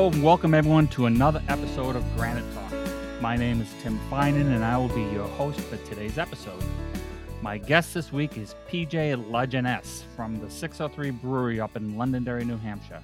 Hello and welcome everyone to another episode of Granite Talk. My name is Tim Finan and I will be your host for today's episode. My guest this week is PJ Lajeunesse from the 603 Brewery up in Londonderry, New Hampshire.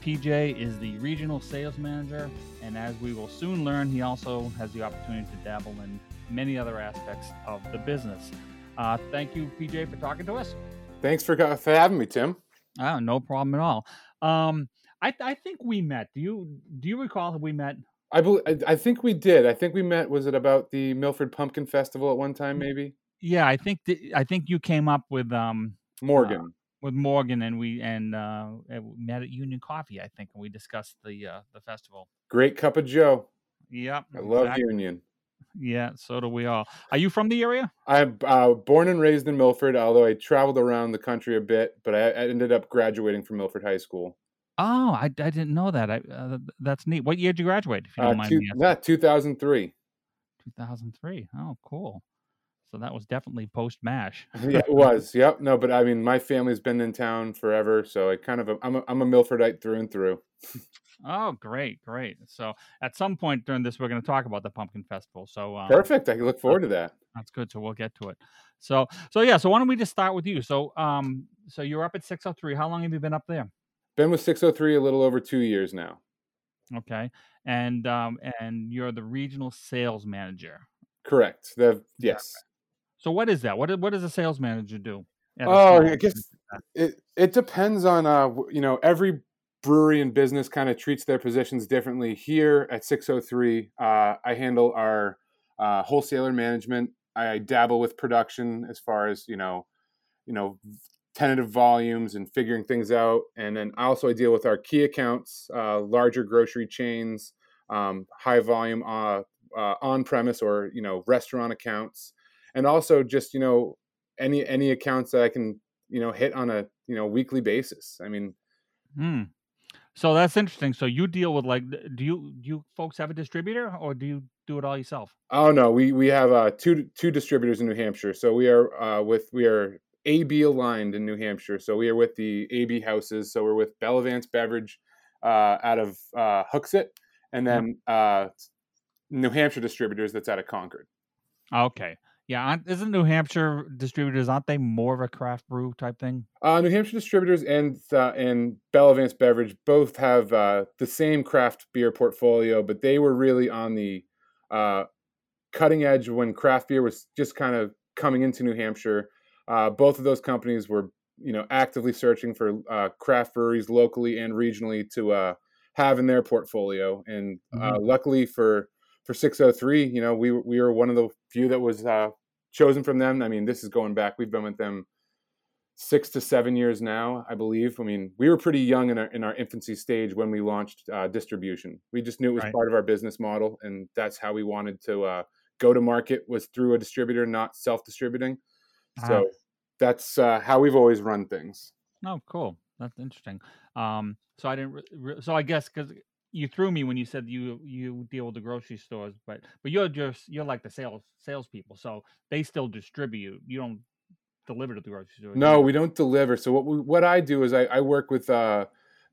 PJ is the regional sales manager, and as we will soon learn, he also has the opportunity to dabble in many other aspects of the business. Uh, thank you, PJ, for talking to us. Thanks for, for having me, Tim. Oh, no problem at all. Um, I, I think we met. Do you do you recall that we met? I, believe, I, I think we did. I think we met. Was it about the Milford Pumpkin Festival at one time? Maybe. Yeah, I think th- I think you came up with um Morgan. Uh, with Morgan and we and uh, met at Union Coffee, I think, and we discussed the uh, the festival. Great cup of Joe. Yep, I love exactly. Union. Yeah, so do we all. Are you from the area? I'm uh, born and raised in Milford, although I traveled around the country a bit, but I, I ended up graduating from Milford High School. Oh, I, I didn't know that. I, uh, that's neat. What year did you graduate? If you don't uh, mind two, me Yeah, 2003. 2003. Oh, cool. So that was definitely post Mash. yeah, it was. Yep. No, but I mean, my family's been in town forever, so I kind of I'm a, I'm a Milfordite through and through. oh, great, great. So at some point during this, we're going to talk about the Pumpkin Festival. So um, perfect. I look forward to that. That's good. So we'll get to it. So so yeah. So why don't we just start with you? So um so you're up at 603. How long have you been up there? Been with 603 a little over two years now. Okay, and um and you're the regional sales manager. Correct. The yes. So what is that? What what does a sales manager do? Oh, I guess it it depends on uh you know every brewery and business kind of treats their positions differently. Here at 603, uh, I handle our uh, wholesaler management. I dabble with production as far as you know, you know, tentative volumes and figuring things out. And then I also deal with our key accounts, uh, larger grocery chains, um, high volume uh, uh, on premise or you know restaurant accounts and also just you know any any accounts that I can you know hit on a you know weekly basis. I mean, hmm. so that's interesting. So you deal with like, do you do you folks have a distributor or do you do it all yourself? Oh no, we we have uh, two two distributors in New Hampshire. So we are uh, with we are AB aligned in New Hampshire. So we are with the AB houses. So we're with Bellavance Beverage uh, out of uh, Hooksett, and then uh, New Hampshire distributors that's out of Concord. Okay. Yeah, isn't New Hampshire distributors aren't they more of a craft brew type thing? Uh, New Hampshire distributors and uh, and Bellavance Beverage both have uh, the same craft beer portfolio, but they were really on the uh, cutting edge when craft beer was just kind of coming into New Hampshire. Uh, both of those companies were you know actively searching for uh, craft breweries locally and regionally to have in their portfolio, and mm-hmm. luckily for for 603, you know, we we were one of the few that was uh, chosen from them. I mean, this is going back. We've been with them six to seven years now, I believe. I mean, we were pretty young in our in our infancy stage when we launched uh, distribution. We just knew it was right. part of our business model, and that's how we wanted to uh, go to market was through a distributor, not self distributing. Uh-huh. So that's uh, how we've always run things. Oh, cool. That's interesting. Um, so I didn't. Re- re- so I guess because you threw me when you said you you deal with the grocery stores, but but you're just you're like the sales salespeople, so they still distribute. You don't deliver to the grocery store. No, we don't deliver. So what we, what I do is I, I work with uh,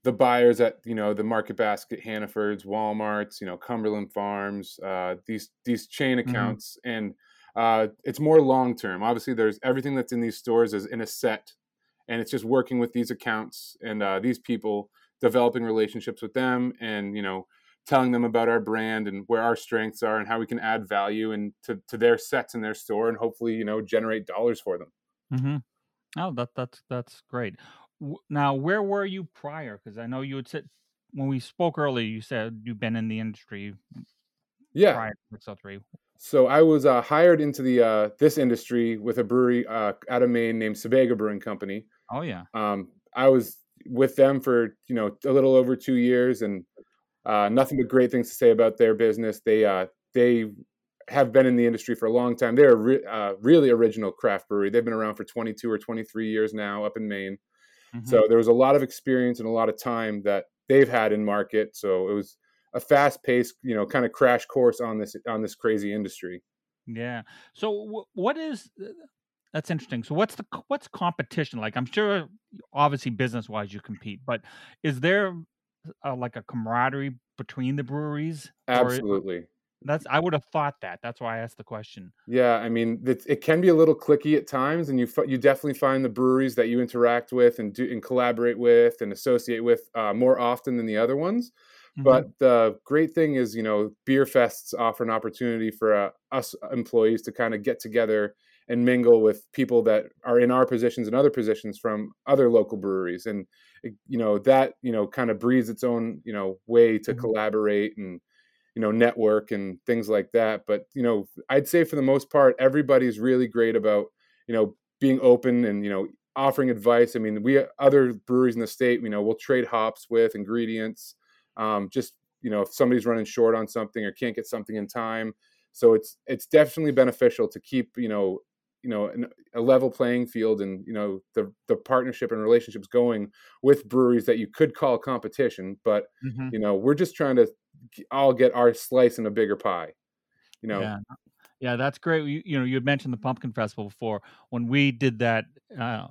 the buyers at you know the Market Basket, Hannaford's, WalMarts, you know Cumberland Farms, uh, these these chain mm-hmm. accounts, mm-hmm. and uh, it's more long term. Obviously, there's everything that's in these stores is in a set, and it's just working with these accounts and uh, these people developing relationships with them and you know telling them about our brand and where our strengths are and how we can add value and to, to their sets in their store and hopefully you know generate dollars for them. Mm-hmm. oh that that's that's great. Now where were you prior? Because i know you had said when we spoke earlier you said you've been in the industry yeah. prior to 603 so I was uh, hired into the uh, this industry with a brewery uh, out of Maine named Sebago Brewing Company. Oh yeah. Um, I was with them for you know a little over two years, and uh, nothing but great things to say about their business. They uh, they have been in the industry for a long time. They're a re- uh, really original craft brewery. They've been around for 22 or 23 years now up in Maine. Mm-hmm. So there was a lot of experience and a lot of time that they've had in market. So it was a fast paced, you know, kind of crash course on this on this crazy industry. Yeah. So w- what is uh, that's interesting. So what's the what's competition like? I'm sure obviously business wise you compete, but is there uh, like a camaraderie between the breweries? Absolutely. That's I would have thought that. That's why I asked the question. Yeah, I mean, it, it can be a little clicky at times, and you you definitely find the breweries that you interact with and do and collaborate with and associate with uh, more often than the other ones. Mm-hmm. But the great thing is, you know, beer fests offer an opportunity for uh, us employees to kind of get together and mingle with people that are in our positions and other positions from other local breweries, and you know that you know kind of breeds its own you know way to mm-hmm. collaborate and you know network and things like that but you know i'd say for the most part everybody's really great about you know being open and you know offering advice i mean we other breweries in the state you know we'll trade hops with ingredients um, just you know if somebody's running short on something or can't get something in time so it's it's definitely beneficial to keep you know you know an, a level playing field and you know the the partnership and relationships going with breweries that you could call competition but mm-hmm. you know we're just trying to all get our slice in a bigger pie. You know. Yeah. Yeah, that's great. You, you know, you had mentioned the pumpkin festival before. When we did that, uh,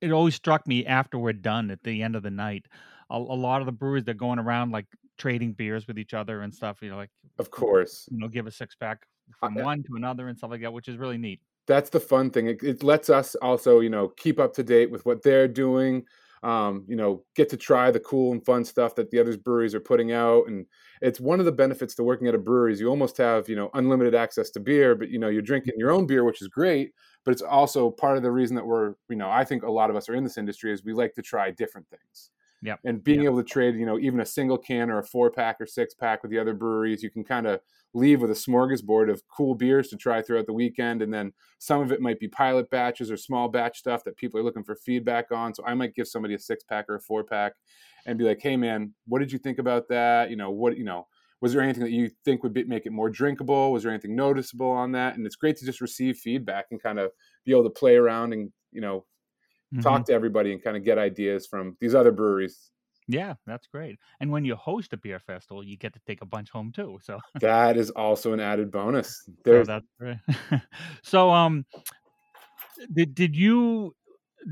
it always struck me after we're done at the end of the night. A, a lot of the breweries they're going around like trading beers with each other and stuff. You know, like of course, you know, give a six pack from one to another and stuff like that, which is really neat. That's the fun thing. It, it lets us also, you know, keep up to date with what they're doing um, you know, get to try the cool and fun stuff that the other breweries are putting out. And it's one of the benefits to working at a brewery is you almost have, you know, unlimited access to beer, but you know, you're drinking your own beer, which is great. But it's also part of the reason that we're, you know, I think a lot of us are in this industry is we like to try different things. Yeah. And being yep. able to trade, you know, even a single can or a four pack or six pack with the other breweries, you can kind of leave with a smorgasbord of cool beers to try throughout the weekend. And then some of it might be pilot batches or small batch stuff that people are looking for feedback on. So I might give somebody a six pack or a four pack and be like, hey, man, what did you think about that? You know, what, you know, was there anything that you think would be, make it more drinkable? Was there anything noticeable on that? And it's great to just receive feedback and kind of be able to play around and, you know, mm-hmm. talk to everybody and kind of get ideas from these other breweries. Yeah, that's great. And when you host a beer festival, you get to take a bunch home too. So that is also an added bonus. There's so, that's so um did did you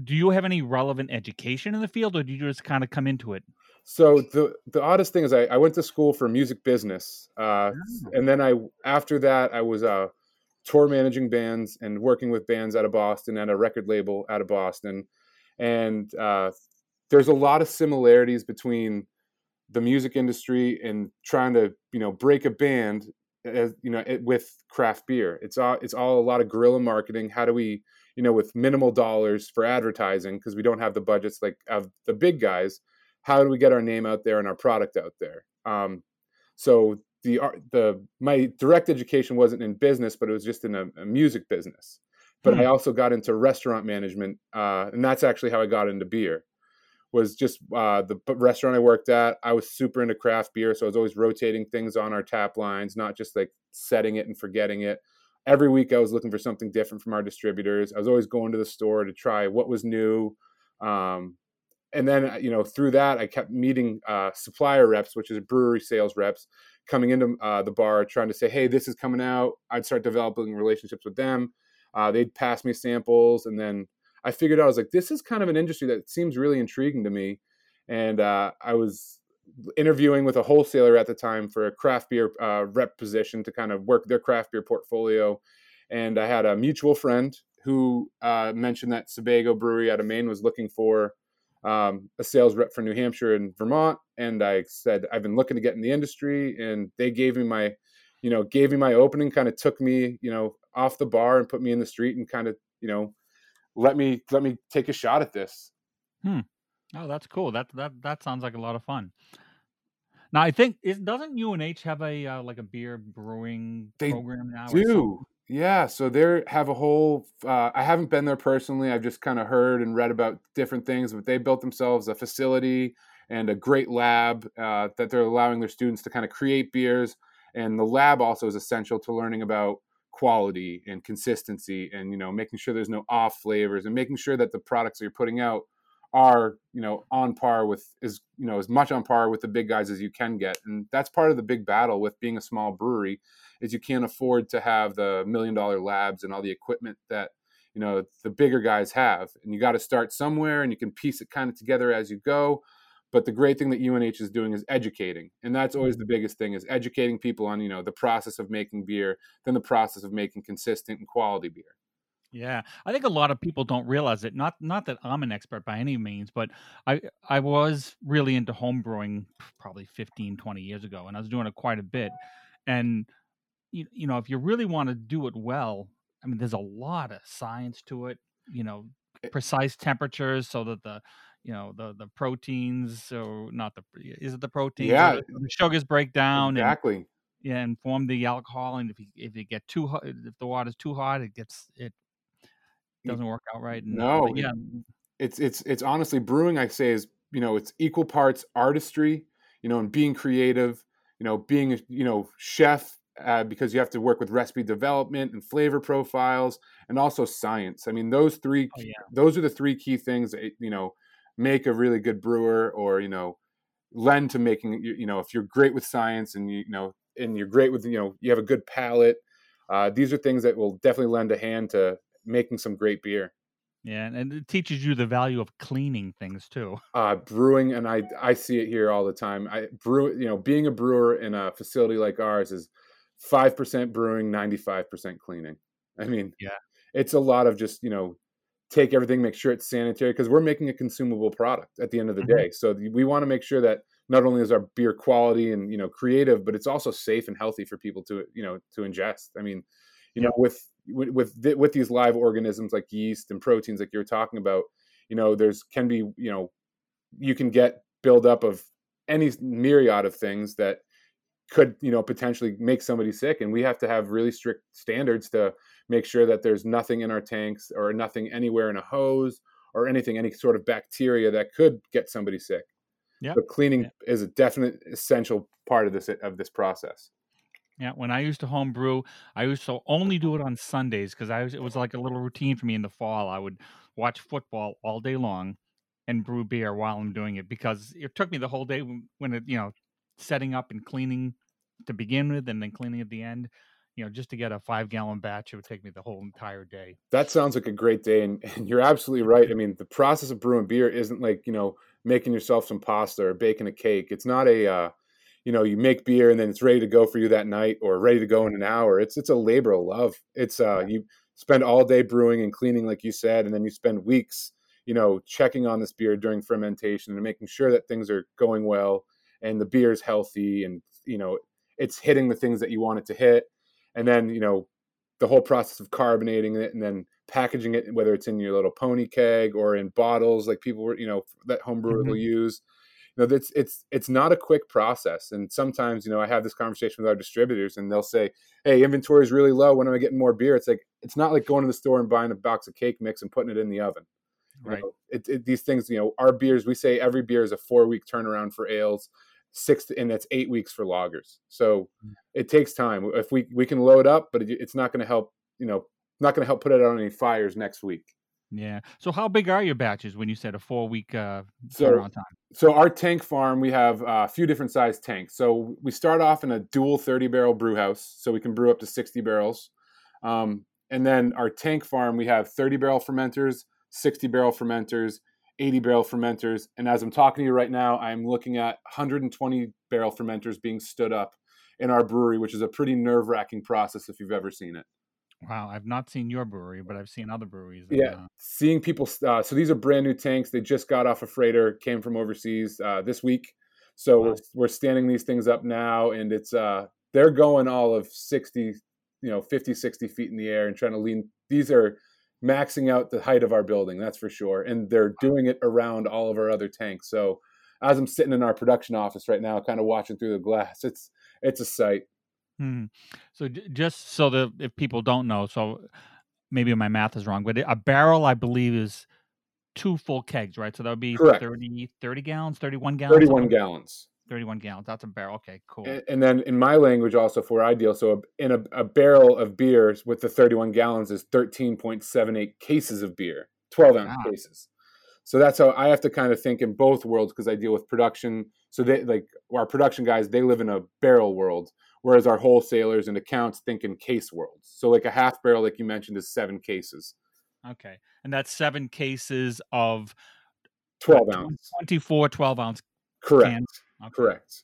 do you have any relevant education in the field or did you just kind of come into it? So the the oddest thing is I, I went to school for music business. Uh, oh. and then I after that I was uh tour managing bands and working with bands out of Boston and a record label out of Boston. And uh, there's a lot of similarities between the music industry and trying to you know break a band as you know it, with craft beer. It's all it's all a lot of guerrilla marketing. How do we you know with minimal dollars for advertising because we don't have the budgets like of the big guys. How do we get our name out there and our product out there? Um, so the the my direct education wasn't in business, but it was just in a, a music business. But hmm. I also got into restaurant management, uh, and that's actually how I got into beer. Was just uh, the restaurant I worked at. I was super into craft beer, so I was always rotating things on our tap lines, not just like setting it and forgetting it. Every week, I was looking for something different from our distributors. I was always going to the store to try what was new. Um, and then you know through that i kept meeting uh, supplier reps which is brewery sales reps coming into uh, the bar trying to say, hey, this is coming out. I'd start developing relationships with them. Uh, they'd pass me samples, and then I figured out I was like, this is kind of an industry that seems really intriguing to me. And uh, I was interviewing with a wholesaler at the time for a craft beer uh, rep position to kind of work their craft beer portfolio. And I had a mutual friend who uh, mentioned that Sebago Brewery out of Maine was looking for um, a sales rep for New Hampshire and Vermont, and I said I've been looking to get in the industry, and they gave me my, you know, gave me my opening, kind of took me, you know, off the bar and put me in the street, and kind of, you know, let me let me take a shot at this. Hmm. Oh, that's cool. That that that sounds like a lot of fun. Now, I think is doesn't UNH have a uh, like a beer brewing they program now? Do yeah, so they have a whole. Uh, I haven't been there personally. I've just kind of heard and read about different things, but they built themselves a facility and a great lab uh, that they're allowing their students to kind of create beers. And the lab also is essential to learning about quality and consistency, and you know, making sure there's no off flavors, and making sure that the products that you're putting out are you know on par with as you know as much on par with the big guys as you can get. And that's part of the big battle with being a small brewery is you can't afford to have the million dollar labs and all the equipment that you know the bigger guys have. And you got to start somewhere and you can piece it kind of together as you go. But the great thing that UNH is doing is educating, and that's always the biggest thing: is educating people on you know the process of making beer, then the process of making consistent and quality beer. Yeah, I think a lot of people don't realize it. Not not that I'm an expert by any means, but I I was really into home brewing probably 15, 20 years ago, and I was doing it quite a bit. And you, you know, if you really want to do it well, I mean, there's a lot of science to it. You know, Eh precise temperatures so that the you know the the proteins or not the is it the proteins or Yeah, the, the sugars break down and exactly. yeah and form the alcohol and if you if it get too hot if the water's too hot it gets it doesn't work out right and uh, No, yeah it's it's it's honestly brewing i say is you know it's equal parts artistry you know and being creative you know being a you know chef uh, because you have to work with recipe development and flavor profiles and also science. I mean those three oh yeah. those are the three key things that you know make a really good brewer or you know lend to making you you know if you're great with science and you, you know and you're great with you know you have a good palate uh, these are things that will definitely lend a hand to making some great beer yeah and, it teaches you the value of cleaning things too uh, brewing, and I I see it here all the time. I brew, you know, being a brewer in a facility like ours is five percent brewing, ninety five percent cleaning. I mean, yeah it's a lot of just you know take everything, make sure it's sanitary because we're making a consumable product at the end of the Mhm. day. So we want to make sure that not only is our beer quality and you know creative, but it's also safe and healthy for people to you know to ingest. I mean, you yeah know, with with with, with these live organisms like yeast and proteins, like you're talking about, you know, there's can be you know you can get buildup of any myriad of things that could you know potentially make somebody sick and we have to have really strict standards to make sure that there's nothing in our tanks or nothing anywhere in a hose or anything any sort of bacteria that could get somebody sick. Yeah. But cleaning yeah. is a definite essential part of this of this process Yeah, when I used to home brew, I used to only do it on Sundays because I was it was like a little routine for me in the fall. I would watch football all day long and brew beer while I'm doing it because it took me the whole day when it, you know, setting up and cleaning to begin with and then cleaning at the end. You know, just to get a five gallon batch, it would take me the whole entire day. that sounds like a great day and, and you're absolutely right i mean the process of brewing beer isn't like you know making yourself some pasta or baking a cake it's not a uh, you know you make beer and then it's ready to go for you that night or ready to go in an hour. It's it's a labor of love. It's uh you spend all day brewing and cleaning like you said and then you spend weeks you know checking on this beer during fermentation and making sure that things are going well and the beer is healthy and you know it's hitting the things that you want it to hit. And then you know the whole process of carbonating it and then packaging it whether it's in your little pony keg or in bottles like people were you know that home brewers will use you know it's it's it's not a quick process. And sometimes you know i have this conversation with our distributors and they'll say hey inventory is really low. When am i getting more beer? It's like it's not like going to the store and buying a box of cake mix and putting it in the oven. You Right. know it, it, these things you know our beers we say every beer is a four week turnaround for ales six to, and that's eight weeks for lagers so Mm. it takes time. If we we can load up but it, it's not going to help you know not going to help put it on any fires next week Yeah. So how big are your batches when you said a four week uh, so turnaround time? so our tank farm we have uh, a few different size tanks so we start off in a dual 30 barrel brew house so we can brew up to 60 barrels um, and then our tank farm we have 30 barrel fermenters 60 barrel fermenters 80 barrel fermenters and as i'm talking to you right now i'm looking at 120 barrel fermenters being stood up in our brewery which is a pretty nerve-wracking process if you've ever seen it Wow, I've not seen your brewery, but I've seen other breweries. And, Yeah, uh, seeing people. Uh, so these are brand new tanks. They just got off a freighter, came from overseas uh, this week. So we're we're standing these things up now, and it's uh they're going all of sixty, you know, 50, 60 feet in the air and trying to lean. These are maxing out the height of our building, that's for sure, and they're doing it around all of our other tanks. So as I'm sitting in our production office right now, kind of watching through the glass, it's it's a sight. Hmm. So j- just so that if people don't know, so maybe my math is wrong, but a barrel I believe is two full kegs, right? So that would be Correct. 30, 30 gallons, 31 gallons, Thirty-one like gallons. 31 gallons. That's a barrel. Okay, cool. and, and then in my language also for ideal so a, in a, a barrel of beers with the 31 gallons is 13.78 cases of beer 12 ounce cases so that's how i have to kind of think in both worlds because i deal with production so they like our production guys they live in a barrel world whereas our wholesalers and accounts think in case worlds so like a half barrel like you mentioned is seven cases okay. And that's seven cases of 12 what, ounce 24 12 ounce Correct. Cans? Okay. Correct.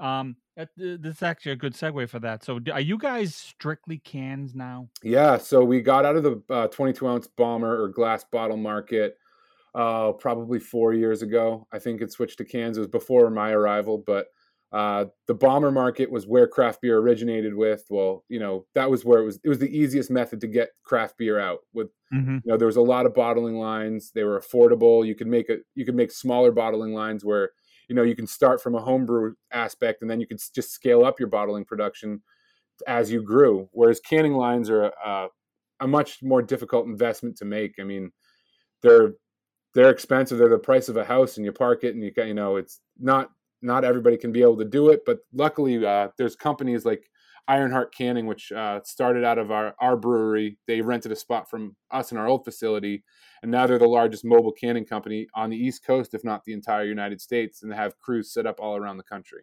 Um, this is actually a good segue for that. So, are you guys strictly cans now? Yeah, so we got out of the uh, 22 ounce bomber or glass bottle market uh, probably four years ago. I think it switched to cans. It was before my arrival, but uh, the bomber market was where craft beer originated with. Well, you know, that was where it was. It was the easiest method to get craft beer out. With Mm-hmm. you know, there was a lot of bottling lines. They were affordable. You could make a you could make smaller bottling lines where you know you can start from a homebrew aspect and then you could just scale up your bottling production as you grew. Whereas canning lines are a, a much more difficult investment to make. I mean, they're they're expensive. They're the price of a house, and you park it, and you can you know it's not not everybody can be able to do it. But luckily, uh, there's companies like Ironheart Canning, which uh, started out of our our brewery. They rented a spot from us in our old facility, and now they're the largest mobile canning company on the East Coast, if not the entire United States, and they have crews set up all around the country.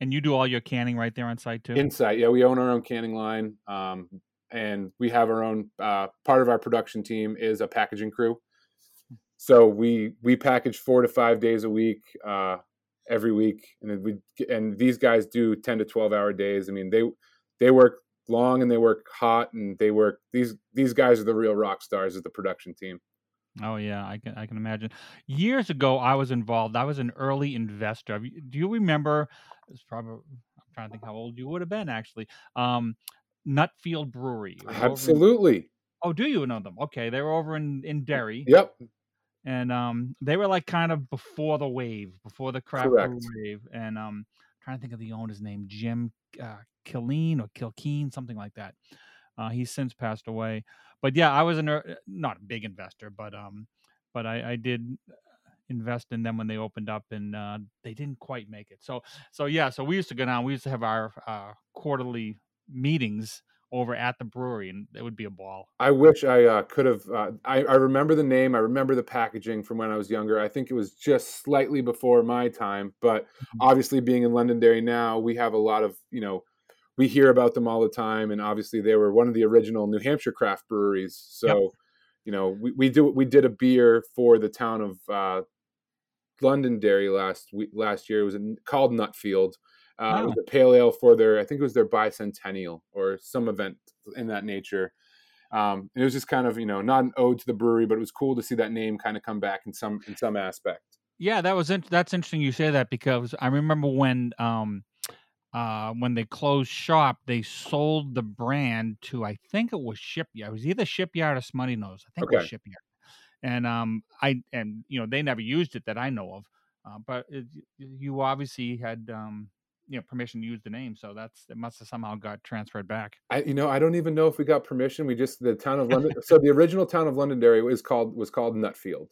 And you do all your canning right there on site too. Insight, yeah, we own our own canning line, um, and we have our own. Uh, part of our production team is a packaging crew, so we we package four to five days a week, uh, every week, and we and these guys do ten to twelve hour days. I mean, they they work long and they work hot, and they work these these guys are the real rock stars of the production team. Oh yeah, I can I can imagine. Years ago, I was involved. I was an early investor. Do you remember? It's probably I'm trying to think how old you would have been actually. Um, Nutfield Brewery. Over in- Absolutely, oh, do you know them? Okay, they were over in in Derry, yep, and um, they were like kind of before the wave, before the craft wave. And um, trying to think of the owner's name, Jim uh, Killeen or Kilkeen, something like that. Uh, he's since passed away. But yeah, I was an not a big investor, but um, but I, I did invest in them when they opened up, and uh, they didn't quite make it. So so yeah, so we used to go down. We used to have our uh, quarterly meetings over at the brewery, and it would be a ball. I wish I uh, could have. Uh, I, I remember the name. I remember the packaging from when I was younger. I think it was just slightly before my time. But Mhm. obviously, being in Londonderry now, we have a lot of you know, we hear about them all the time. And obviously, they were one of the original New Hampshire craft breweries. So, you know, we, we do we did a beer for the town of uh, Londonderry last week. Last year, it was in, called Nutfield. Uh, It was a pale ale for their, I think it was their bicentennial or some event in that nature. Um, it was just kind of, you know, not an ode to the brewery, but it was cool to see that name kind of come back in some in some aspect. Yeah, that was int- that's interesting you say that because I remember when um uh when they closed shop, they sold the brand to I think it was Shipyard. It was either Shipyard or Smuttynose. I think it was Shipyard. And um I and you know they never used it that I know of. Uh, but it, you obviously had um you know permission to use the name, so that's it must have somehow got transferred back. I, you know, I don't even know if we got permission. We just the town of London. so the original town of Londonderry was called was called Nutfield.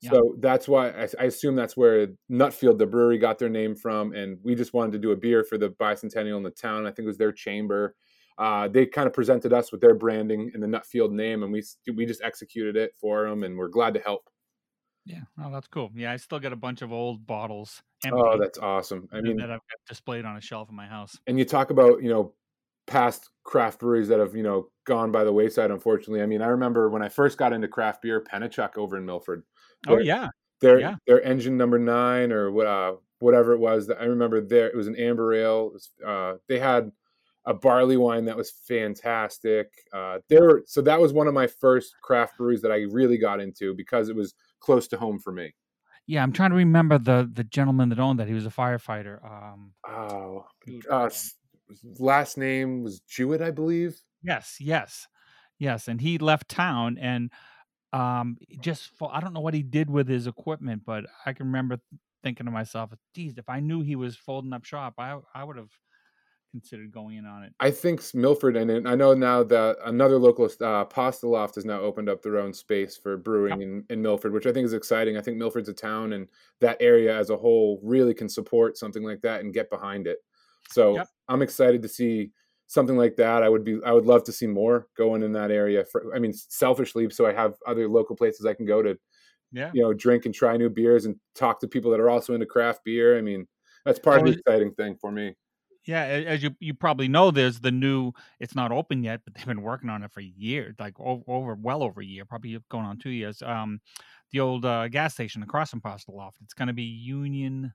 Yeah. So that's why I, I assume that's where Nutfield, the brewery, got their name from. And we just wanted to do a beer for the bicentennial in the town. I think it was their chamber. Uh, they kind of presented us with their branding and the Nutfield name, and we we just executed it for them, and we're glad to help. Yeah, oh that's cool. Yeah, I still got a bunch of old bottles empty Oh, that's awesome. I mean, that I've got displayed on a shelf in my house. and you talk about you know past craft breweries that have you know gone by the wayside unfortunately i mean i remember when i first got into craft beer Pennichuck over in milford Oh yeah. their yeah. their engine number nine or what uh, whatever it was that i remember there it was an amber ale it was, uh, they had a barley wine that was fantastic uh, there so that was one of my first craft breweries that i really got into because it was close to home for me Yeah, I'm trying to remember the the gentleman that owned that. He was a firefighter. Um, oh uh, um, last name was jewett i believe yes, yes, yes. And he left town and um, just for, I don't know what he did with his equipment, but I can remember thinking to myself, "Geez, if I knew he was folding up shop, I I would have considered going in on it." I think s- Milford, and I know now that another local uh, Pasta Loft has now opened up their own space for brewing in, in Milford, which I think is exciting. I think Milford's a town, and that area as a whole really can support something like that and get behind it. So Yep. I'm excited to see something like that. I would be, I would love to see more going in that area. For, I mean, selfishly, so I have other local places I can go to, Yeah. you know, drink and try new beers and talk to people that are also into craft beer. I mean, that's part of the exciting thing for me. Yeah, as you you probably know, there's the new. It's not open yet, but they've been working on it for years, like over, well over a year, probably going on two years. Um, the old uh, gas station across from Loft. It's going to be Union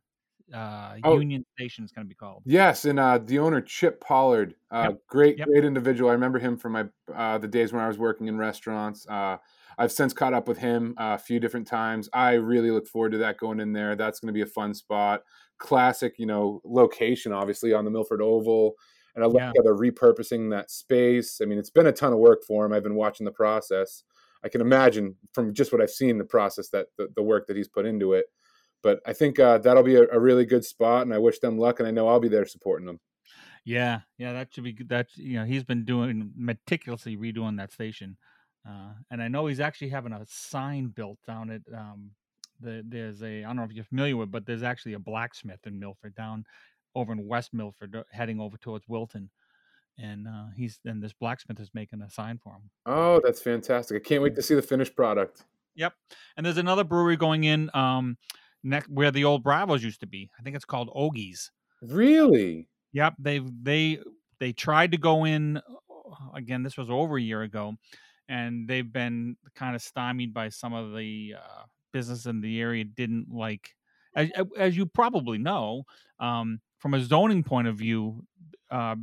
uh, Oh. Union Station. It's going to be called. Yes, and uh, the owner Chip Pollard, uh, Yep, great, yep. great individual. I remember him from my uh, the days when I was working in restaurants. Uh, I've since caught up with him uh, a few different times. I really look forward to that going in there. That's going to be a fun spot. Classic, you know, location obviously on the Milford Oval, and I love Yeah. how they're repurposing that space. I mean, it's been a ton of work for him. I've been watching the process. I can imagine from just what I've seen the process that the, the work that he's put into it. But I think uh, that'll be a, a really good spot, and I wish them luck. And I know I'll be there supporting them. Yeah, yeah, that should be good. That you know, he's been doing meticulously redoing that station, uh, and I know he's actually having a sign built down at um, the there's a I don't know if you're familiar with, but there's actually a blacksmith in Milford down over in West Milford, uh, heading over towards Wilton, and uh, he's and this blacksmith is making a sign for him. Oh, that's fantastic! I can't wait to see the finished product. Yep, and there's another brewery going in um, next where the old Bravos used to be. I think it's called Ogie's. Really? Yep, they they they tried to go in uh, again. This was over a year ago, and they've been kind of stymied by some of the uh, business in the area. Didn't like, as, as you probably know, um, from a zoning point of view, uh,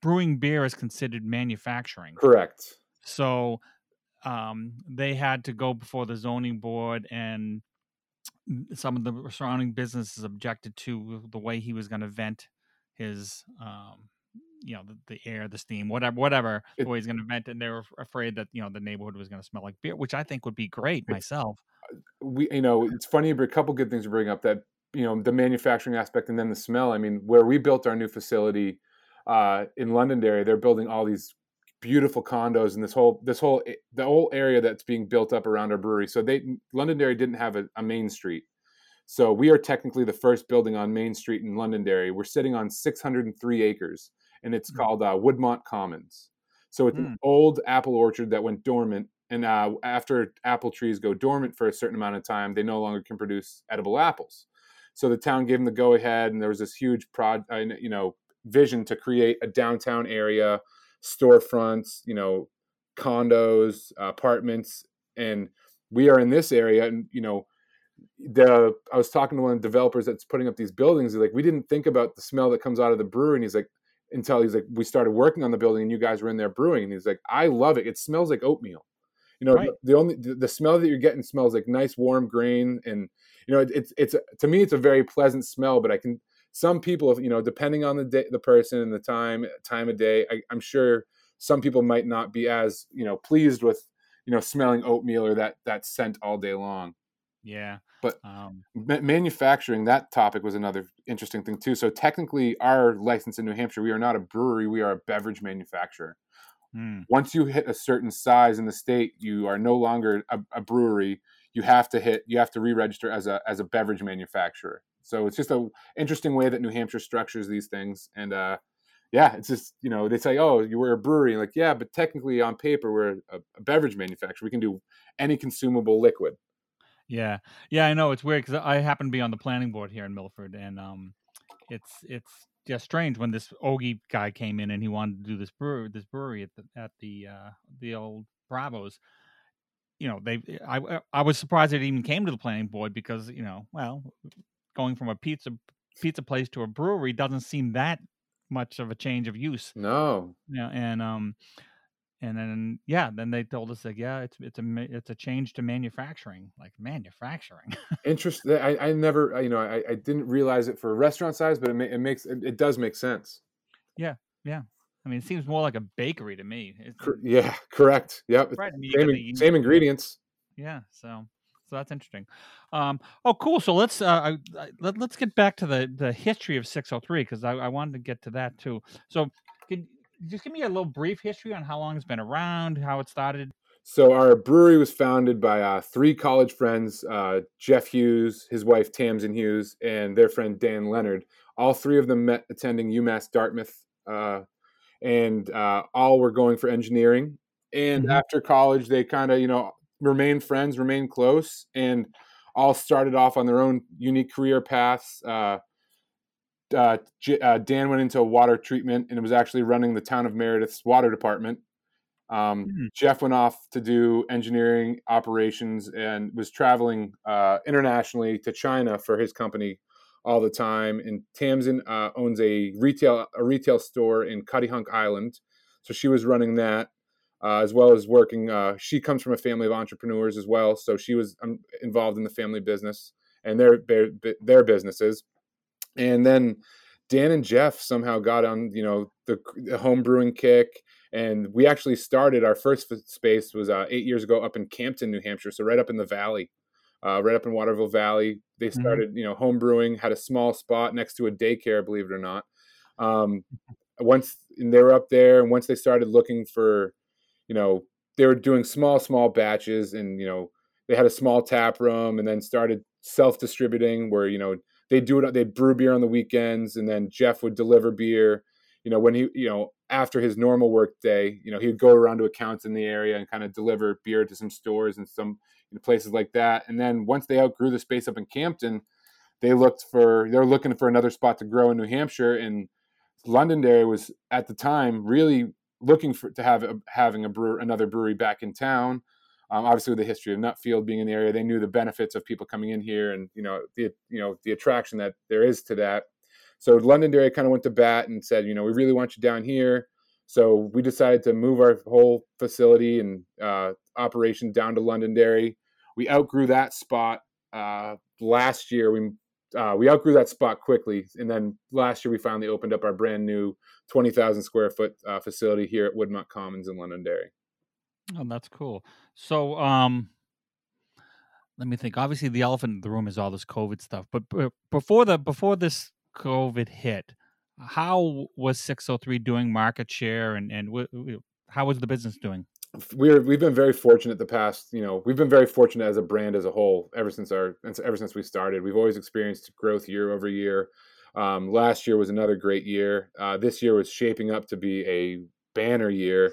brewing beer is considered manufacturing. Correct. So um, they had to go before the zoning board, and some of the surrounding businesses objected to the way he was going to vent his, um, you know, the, the air, the steam, whatever, whatever the way he's going to vent. And they were afraid that you know the neighborhood was going to smell like beer, which I think would be great myself. We, you know, it's funny, but a couple good things to bring up that you know the manufacturing aspect and then the smell. I mean, where we built our new facility uh, in Londonderry, they're building all these beautiful condos and this whole this whole the whole area that's being built up around our brewery. So they Londonderry didn't have a, a main street. So we are technically the first building on Main Street in Londonderry. We're sitting on 603 acres, and it's Mm. called uh, Woodmont Commons. So it's Mm. an old apple orchard that went dormant, and uh, after apple trees go dormant for a certain amount of time, they no longer can produce edible apples. So the town gave them the go ahead, and there was this huge prod, uh, you know, vision to create a downtown area, storefronts, you know, condos, apartments, and we are in this area, and you know, the I was talking to one of the developers that's putting up these buildings. He's like, we didn't think about the smell that comes out of the brewery, and he's like, until he's like, we started working on the building, and you guys were in there brewing, and he's like, I love it. It smells like oatmeal. You know, Right. the, only the, the smell that you're getting smells like nice warm grain, and you know, it, it's it's a- to me it's a very pleasant smell. But I can some people, you know, depending on the day, the person and the time time of day, I, I'm sure some people might not be as you know pleased with you know smelling oatmeal or that that scent all day long Yeah, But- um, Ma- manufacturing that topic was another interesting thing too so technically our license in new hampshire we are not a brewery we are a beverage manufacturer. Mm, once you hit a certain size in the state you are no longer a, a brewery you have to hit you have to re-register as a as a beverage manufacturer. So it's just a interesting way that new hampshire structures these things and uh yeah it's just you know they say oh you were a brewery like yeah but technically on paper we're a, a beverage manufacturer we can do any consumable liquid yeah, yeah. I know it's weird because I happen to be on the planning board here in Milford, and um, it's it's just strange when this Ogie guy came in and he wanted to do this brewery, this brewery at the at the uh, the old Bravos. You know, they I I was surprised it even came to the planning board because you know, well, going from a pizza pizza place to a brewery doesn't seem that much of a change of use. no Yeah, and um, and then yeah, then they told us like, yeah, it's it's a it's a change to manufacturing, like manufacturing. interesting I, I never you know I, I didn't realize it for restaurant size but it, ma- it makes it, it does make sense yeah yeah I mean, it seems more like a bakery to me. Cor- yeah correct yep right. I mean, same, in- same ingredients Yeah. So so that's interesting. Um. Oh, cool. So let's uh I, I, let, let's get back to the the history of 603 because I, I wanted to get to that too. So just give me a little brief history on how long it's been around, how it started. So our brewery was founded by uh, three college friends: uh, Jeff Hughes, his wife Tamsin Hughes, and their friend Dan Leonard. All three of them met attending UMass Dartmouth, uh, and uh, all were going for engineering. And Mhm. after college, they kind of you know remained friends, remained close, and all started off on their own unique career paths. Uh, J- uh, Dan went into water treatment and was actually running the town of Meredith's water department. Um, mm-hmm. Jeff went off to do engineering operations and was traveling uh, internationally to China for his company all the time. And Tamsin uh, owns a retail a retail store in Cuttyhunk Island, so she was running that uh, as well as working. Uh, she comes from a family of entrepreneurs as well, so she was um, involved in the family business and their their, their businesses. And then Dan and Jeff somehow got on, you know, the, the home brewing kick and we actually started our first space was uh, eight years ago up in Campton, New Hampshire, so right up in the valley, uh, right up in Waterville Valley. They mm-hmm. started, mm-hmm. you know, home brewing, had a small spot next to a daycare, believe it or not. Um, once they were up there, and once they started looking for, you know, they were doing small, small batches, and you know, they had a small tap room, and then started self distributing, where you know they do it, they brew beer on the weekends, and then Jeff would deliver beer. You know, when he, you know, after his normal work day, you know, he would go around to accounts in the area and kind of deliver beer to some stores and some you know, places like that. And then once they outgrew the space up in Campton, they looked for they're looking for another spot to grow in New Hampshire. And Londonderry was at the time really looking for to have a, having a brewer another brewery back in town. Um, obviously, with the history of Nutfield being in the area, they knew the benefits of people coming in here and you know the you know the attraction that there is to that. So Londonderry kind of went to bat and said, you know, we really want you down here. So we decided to move our whole facility and uh, operation down to Londonderry. We outgrew that spot uh, last year. We uh, we outgrew that spot quickly, and then last year we finally opened up our brand new twenty thousand square foot uh, facility here at Woodmont Commons in Londonderry. Oh, that's cool. So, um, let me think. Obviously, the elephant in the room is all this COVID stuff. But before the before this COVID hit, how was 603 doing market share and, and how was the business doing? We're, we've been very fortunate the past, you know, we've been very fortunate as a brand as a whole ever since our, ever since we started. We've always experienced growth year over year. Um, last year was another great year. Uh, this year was shaping up to be a banner year.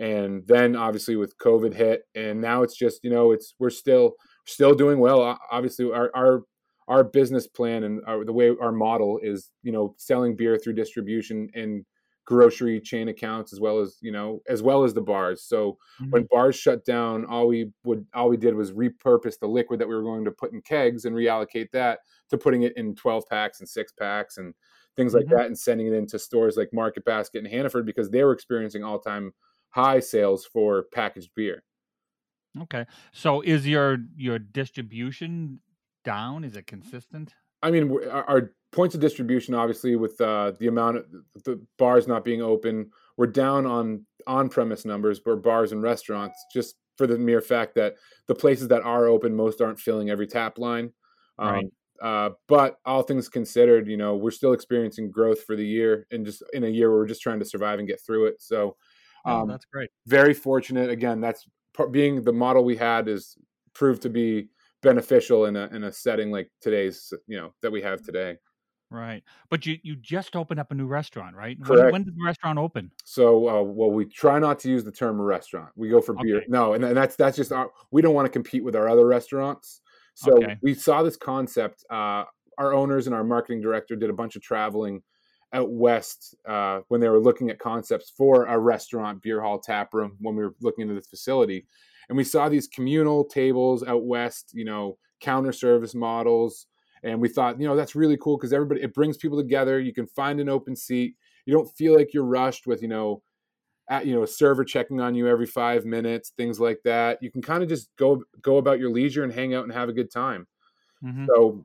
And then obviously with COVID hit, and now it's just, you know, it's, we're still, still doing well. Obviously, our, our our business plan and our, the way our model is, you know, selling beer through distribution and grocery chain accounts as well as you know as well as the bars so mm-hmm. when bars shut down all we would all we did was repurpose the liquid that we were going to put in kegs and reallocate that to putting it in 12 packs and six packs and things like mm-hmm. that and sending it into stores like market basket and hannaford because they were experiencing all-time high sales for packaged beer okay so is your your distribution down? Is it consistent? I mean, our, points of distribution, obviously, with uh, the amount of the bars not being open, we're down on on-premise numbers for bars and restaurants, just for the mere fact that the places that are open, most aren't filling every tap line. Um, right. Uh, but all things considered, you know, we're still experiencing growth for the year, and just in a year where we're just trying to survive and get through it. So, um, oh, that's great. Very fortunate. Again, that's being the model we had is proved to be beneficial in a in a setting like today's you know that we have today. Right, but you you just opened up a new restaurant, right? Correct. When, when did the restaurant open? So, uh, well, we try not to use the term restaurant. We go for beer. No, and, and that's that's just our. We don't want to compete with our other restaurants. So okay. we saw this concept. Uh, our owners and our marketing director did a bunch of traveling out west uh, when they were looking at concepts for a restaurant, beer hall, tap room. When we were looking into this facility, and we saw these communal tables out west, you know, counter service models. And we thought, you know, that's really cool because everybody, it brings people together. You can find an open seat. You don't feel like you're rushed with, you know, at, you know, a server checking on you every five minutes, things like that. You can kind of just go go about your leisure and hang out and have a good time. Mm-hmm. So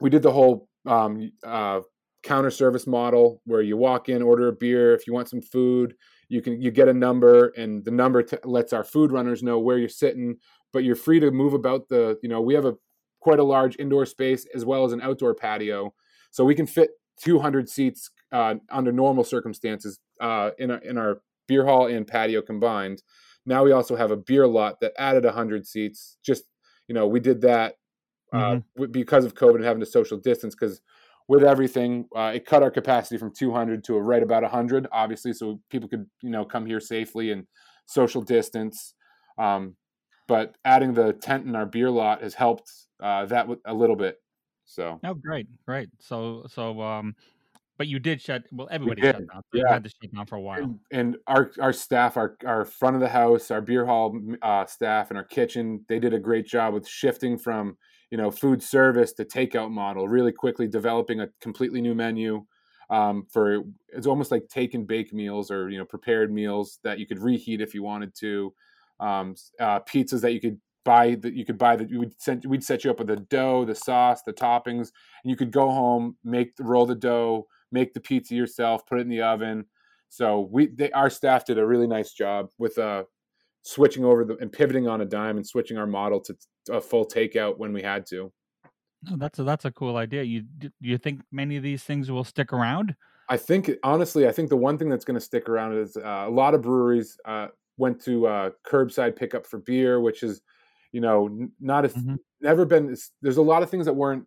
we did the whole um, uh, counter service model where you walk in, order a beer. If you want some food, you can you get a number and the number t- lets our food runners know where you're sitting but you're free to move about the you know we have a quite a large indoor space as well as an outdoor patio so we can fit 200 seats uh, under normal circumstances uh, in, our, in our beer hall and patio combined now we also have a beer lot that added 100 seats just you know we did that uh, mm-hmm. because of covid and having to social distance because with everything, uh, it cut our capacity from 200 to a right about 100, obviously, so people could you know come here safely and social distance. Um, but adding the tent in our beer lot has helped uh, that a little bit. So oh, great, great. So so um, but you did shut. Well, everybody did, shut down. So You yeah. had to shut down for a while. and, and our our staff, our our front of the house, our beer hall uh, staff, and our kitchen, they did a great job with shifting from you know food service to takeout model really quickly, developing a completely new menu um, for it's almost like take and bake meals or you know prepared meals that you could reheat if you wanted to, um, uh, pizzas that you could buy that you could buy that we'd send we'd set you up with the dough, the sauce, the toppings, and you could go home make roll the dough, make the pizza yourself, put it in the oven. So we they, our staff did a really nice job with uh switching over the and pivoting on a dime and switching our model to a full takeout when we had to. No, that's a that's a cool idea. You do you think many of these things will stick around? I think honestly, I think the one thing that's going to stick around is uh, a lot of breweries uh, went to uh, curbside pickup for beer, which is, you know, not as Mhm. never been. There's a lot of things that weren't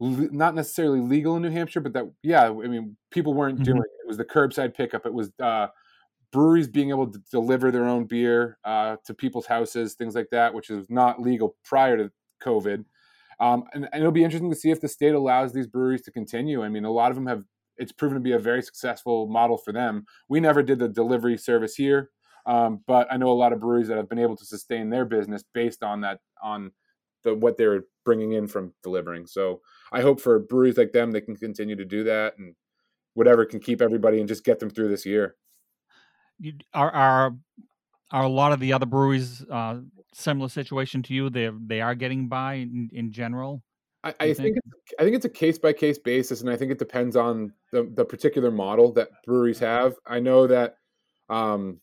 not necessarily legal in New Hampshire, but that yeah, I mean, people weren't Mhm. doing. It. it was the curbside pickup. It was uh, breweries being able to deliver their own beer uh, to people's houses, things like that, which is not legal prior to COVID. Um, and, and it'll be interesting to see if the state allows these breweries to continue. I mean, a lot of them have. It's proven to be a very successful model for them. We never did the delivery service here, um, but I know a lot of breweries that have been able to sustain their business based on that on the what they're bringing in from delivering. So I hope for breweries like them, they can continue to do that and whatever can keep everybody and just get them through this year. You, are are are a lot of the other breweries uh, similar situation to you? They they are getting by in, in general. I, I think? think it's, I think it's a case by case basis, and I think it depends on the, the particular model that breweries have. I know that um,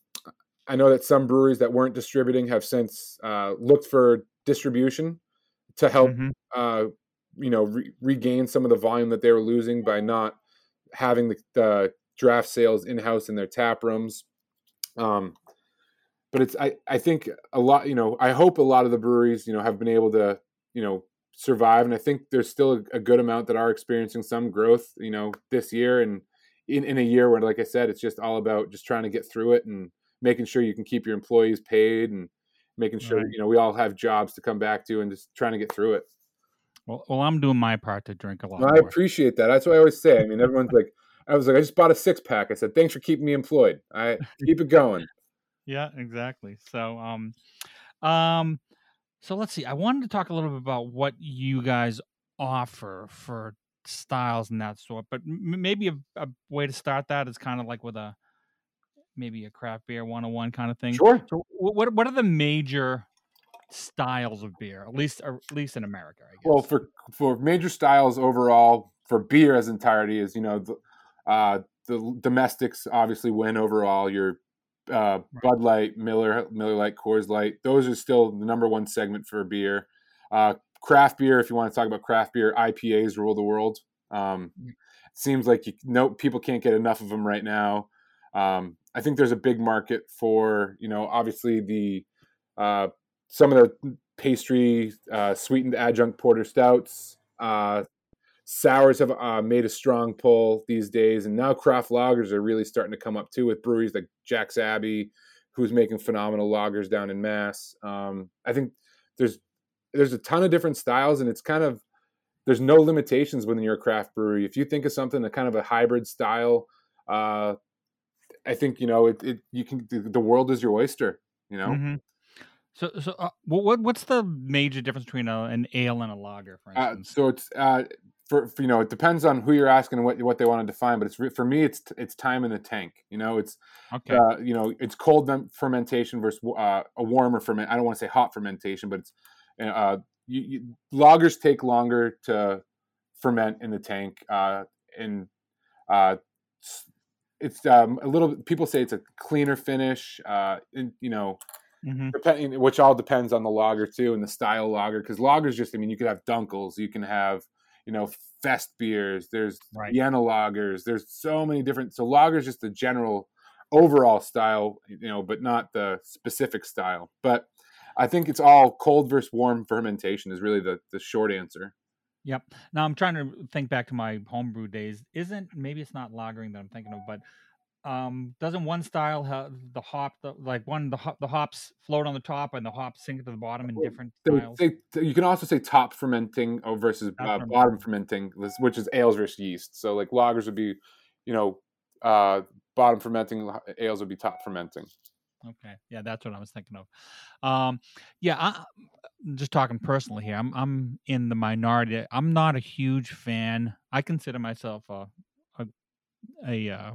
I know that some breweries that weren't distributing have since uh, looked for distribution to help Mhm. uh, you know re- regain some of the volume that they were losing by not having the, the draft sales in house in their tap rooms. Um, but it's I, I think a lot you know I hope a lot of the breweries you know have been able to you know survive and I think there's still a, a good amount that are experiencing some growth you know this year and in, in a year where like I said it's just all about just trying to get through it and making sure you can keep your employees paid and making sure Right. you know we all have jobs to come back to and just trying to get through it. Well, well, I'm doing my part to drink a lot No, I appreciate that. That's what I always say. I mean, everyone's like, I was like, I just bought a six pack. I said, thanks for keeping me employed. I keep it going. Yeah, exactly. So, um, um, so let's see. I wanted to talk a little bit about what you guys offer for styles and that sort, but m- maybe a, a way to start that is kind of like with a maybe a craft beer 101 kind of thing. Sure. So, what what are the major styles of beer? At least, at least in America, I guess. Well, for for major styles overall, for beer as entirety is you know the uh, the domestics obviously win overall. Your uh, Bud Light, Miller, Miller Lite, Coors Light. Those are still the number one segment for beer. Uh, craft beer, if you want to talk about craft beer, IPAs rule the world. Um, seems like you no people can't get enough of them right now. Um, I think there's a big market for you know obviously the uh, some of the pastry uh, sweetened adjunct porter stouts. Uh, sours have uh, made a strong pull these days, and now craft lagers are really starting to come up too with breweries like Jack's Abbey, who's making phenomenal lagers down in Mass. Um, I think there's there's a ton of different styles, and it's kind of there's no limitations within you're craft brewery. If you think of something a kind of a hybrid style, uh, I think you know it, it. You can the, the world is your oyster. You know. Mhm. So, so uh, what what- what's the major difference between a, an ale and a lager, for Uh, instance? so it's uh, for, for you know it depends on who you're asking and what what they want to define, but it's for me it's it's time in the tank. You know, it's okay. uh, you know it's cold fermentation versus uh, a warmer ferment. I don't want to say hot fermentation, but it's uh, you, you, lagers take longer to ferment in the tank, uh, and uh, it's- um, a little. People say it's a cleaner finish. Uh, and, you know, Mhm. depending which all depends on the lager too and the style lager because lagers just i mean you could have dunkels you can have you know fest beers there's Right. vienna lagers there's so many different so lagers just the general overall style you know but not the specific style but i think it's all cold versus warm fermentation is really the the short answer Yep. Now I'm trying to think back to my homebrew days. Isn't maybe it's not lagering that I'm thinking of, but um, doesn't one style have the hop the, like one the hop, the hops float on the top and the hops sink to the bottom in different styles? they- you can also say top fermenting oh, versus Top uh, fermenting. bottom fermenting, which is ales versus yeast. So like lagers would be, you know, uh, bottom fermenting, ales would be top fermenting. Okay, yeah, that's what I was thinking of. Um, yeah, I, I'm just talking personally here. I'm I'm in the minority. I'm not a huge fan. I consider myself a a, a uh,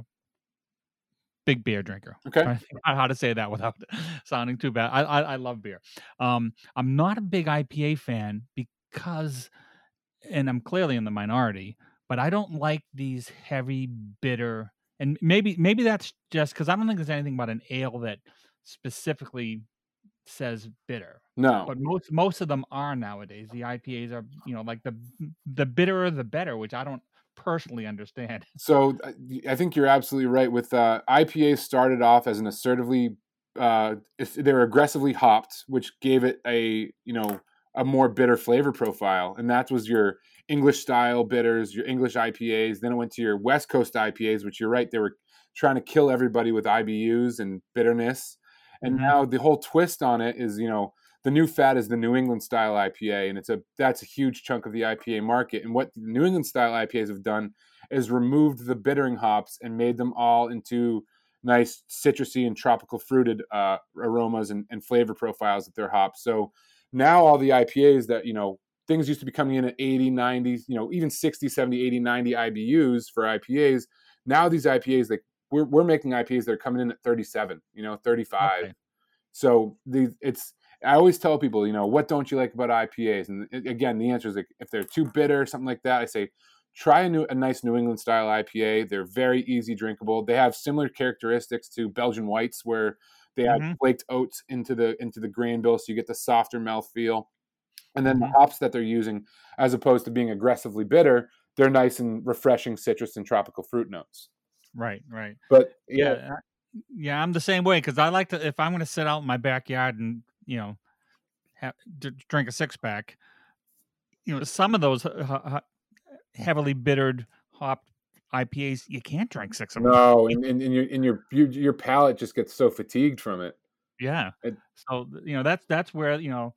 big beer drinker. Okay. think how to say that without sounding too bad. I, I I love beer. Um, I'm not a big IPA fan because, and I'm clearly in the minority, but I don't like these heavy bitter. And maybe maybe that's just because I don't think there's anything about an ale that specifically says bitter. No. But most most of them are nowadays. The IPAs are you know like the the bitterer the better, which I don't personally understand. So I think you're absolutely right. With uh, IPA started off as an assertively, uh, they were aggressively hopped, which gave it a you know a more bitter flavor profile, and that was your English style bitters, your English IPAs. Then it went to your West Coast IPAs, which you're right, they were trying to kill everybody with IBUs and bitterness. And Mhm. now the whole twist on it is you know the new fat is the New England style IPA, and it's a that's a huge chunk of the IPA market. And what the New England style IPAs have done is removed the bittering hops and made them all into nice citrusy and tropical fruited uh, aromas and, and flavor profiles that they're hops. So now all the IPAs that you know things used to be coming in at 80, 90, you know even 60, 70, 80, 90 IBUs for IPAs. Now these IPAs like we're we're making IPAs that are coming in at 37, you know 35. Okay. So the it's I always tell people, you know, what don't you like about IPAs? And again, the answer is like if they're too bitter, something like that. I say try a new a nice New England style IPA. They're very easy drinkable. They have similar characteristics to Belgian whites, where they add Mhm. flaked oats into the into the grain bill, so you get the softer mouthfeel. And then the hops that they're using, as opposed to being aggressively bitter, they're nice and refreshing citrus and tropical fruit notes. Right, right. But yeah yeah, yeah i'm the same way because i like to if i'm going to sit out in my backyard and you know drink a six pack you know some of those h- h- heavily bittered hopped ipas you can't drink six of them no, and, and, and your and your your your palate just gets so fatigued from it. yeah It- so you know that's that's where you know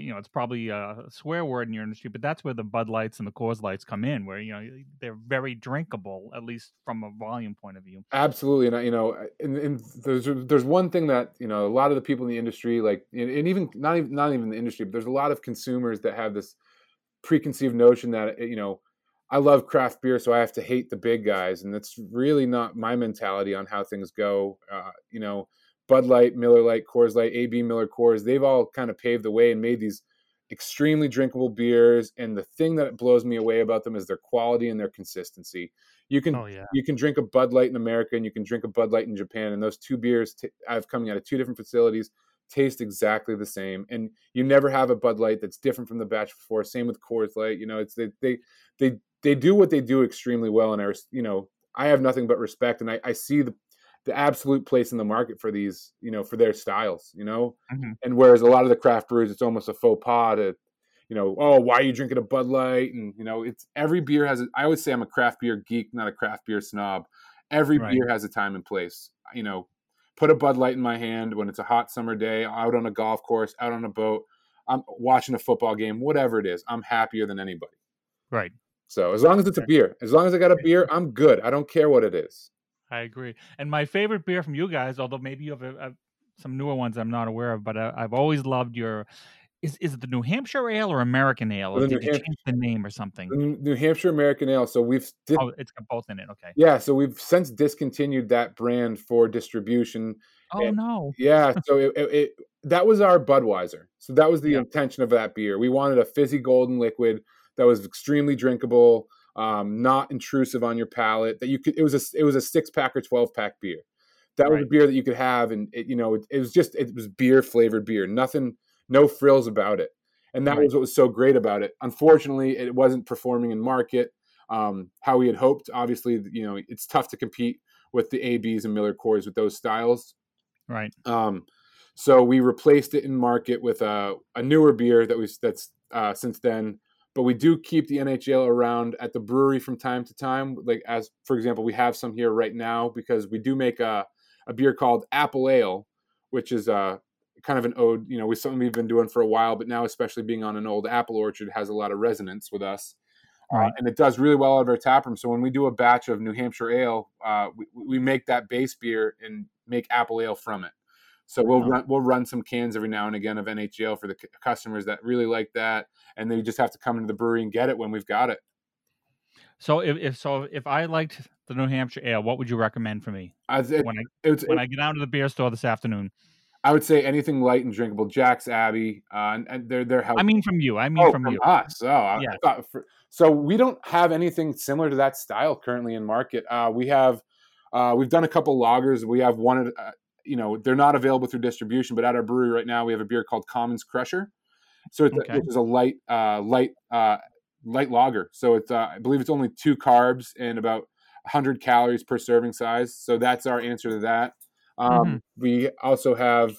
you know it's probably a swear word in your industry but that's where the bud lights and the coors lights come in where you know they're very drinkable at least from a volume point of view Absolutely, and you know, and, and there's there's one thing that you know a lot of the people in the industry, like, and, even not even not even the industry, but there's a lot of consumers that have this preconceived notion that you know, I love craft beer, so I have to hate the big guys, and that's really not my mentality on how things go. Uh, you know, Bud Light, Miller Lite, Coors Light, AB Miller Coors, they've all kind of paved the way and made these extremely drinkable beers. And the thing that blows me away about them is their quality and their consistency. You can oh yeah you can drink a Bud Light in America and you can drink a Bud Light in Japan, and those two beers t- I've coming out of two different facilities taste exactly the same. And you never have a Bud Light that's different from the batch before. Same with Coors Light. You know, it's they they they they do what they do extremely well, and I you know I have nothing but respect, and I, I see the the absolute place in the market for these you know for their styles. You know, Mhm. and whereas a lot of the craft brews, it's almost a faux pas to you know, oh, why are you drinking a Bud Light? And you know, it's every beer has. A, I always say I'm a craft beer geek, not a craft beer snob. Every Right. beer has a time and place. You know, put a Bud Light in my hand when it's a hot summer day, out on a golf course, out on a boat. I'm watching a football game, whatever it is. I'm happier than anybody. right So as long as it's a beer, as long as I got a beer, I'm good. I don't care what it is. I agree. And my favorite beer from you guys, although maybe you have a, a, some newer ones I'm not aware of, but I, I've always loved your. Is is it the New Hampshire Ale or American Ale? Or The did New you Hamp- change the name or something? New Hampshire American Ale. So we've di- Oh, it's got both in it. Okay. yeah, so we've since discontinued that brand for distribution. Oh And- no. Yeah, so it, it, it that was our Budweiser. So that was the Yeah. intention of that beer. We wanted a fizzy golden liquid that was extremely drinkable, um, not intrusive on your palate. That you could. It was a it was a six pack or twelve pack beer. That was a beer that you could have, and it, you know it, it was just it was beer flavored beer. Nothing, no frills about it. And that Right. was what was so great about it. Unfortunately, it wasn't performing in market um, how we had hoped. Obviously, you know it's tough to compete with the ABs and Miller Coors with those styles. Right. Um, so we replaced it in market with a, a newer beer that was that's uh, since then but we do keep the NHL around at the brewery from time to time. Like as for example, we have some here right now because we do make a a beer called Apple Ale, which is a kind of an ode. You know, we something we've been doing for a while, but now especially being on an old apple orchard has a lot of resonance with us. Uh, right. Uh, and it does really well out of our tap room. So when we do a batch of New Hampshire ale, uh, we, we, make that base beer and make apple ale from it. So we'll run, we'll run some cans every now and again of NHL for the c- customers that really like that, and they just have to come into the brewery and get it when we've got it. So if, if so, if I liked the New Hampshire ale, what would you recommend for me it, when I it, when I get down to the beer store this afternoon? I would say anything light and drinkable. Jack's Abbey, uh, and, and they're they're. I mean, from you. I mean, oh, from, from you. Us. Oh, yeah. For, so we don't have anything similar to that style currently in market. Uh, we have, uh, we've done a couple lagers. We have one. You know, they're not available through distribution, but at our brewery right now, we have a beer called Commons Crusher. So it's okay. a, which is a light, uh, light, uh, light lager. So it's, uh, I believe it's only two carbs and about 100 calories per serving size. So that's our answer to that. Um, mm-hmm. We also have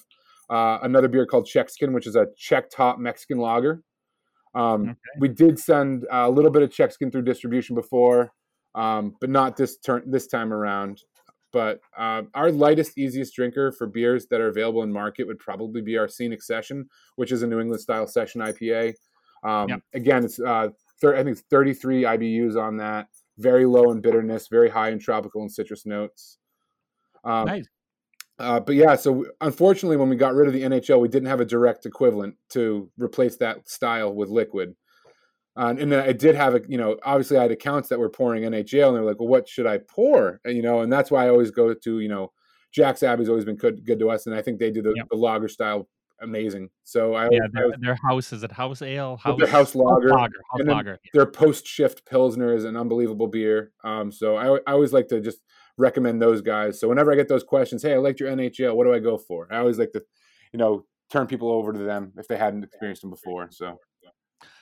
uh, another beer called Czechskin, which is a Czech top Mexican lager. Um, okay. We did send a little bit of Czechskin through distribution before, um, but not this turn this time around. But uh, our lightest, easiest drinker for beers that are available in market would probably be our Scenic Session, which is a New England style session IPA. Um, yep. Again, it's uh, thir- I think it's 33 IBUs on that. Very low in bitterness, very high in tropical and citrus notes. Um, nice. Uh, but yeah, so unfortunately, when we got rid of the NHL, we didn't have a direct equivalent to replace that style with liquid. Uh, and then I did have a, you know, obviously I had accounts that were pouring NHL, and they were like, "Well, what should I pour?" And, you know, and that's why I always go to, you know, Jack's Abbey's always been good, good to us, and I think they do the, yep. the lager style amazing. So I yeah, their, their house is it house ale, house, their house lager, house lager, house lager. Their post shift pilsner is an unbelievable beer. Um, so I, I always like to just recommend those guys. So whenever I get those questions, hey, I liked your NHL. What do I go for? I always like to, you know, turn people over to them if they hadn't experienced them before. So.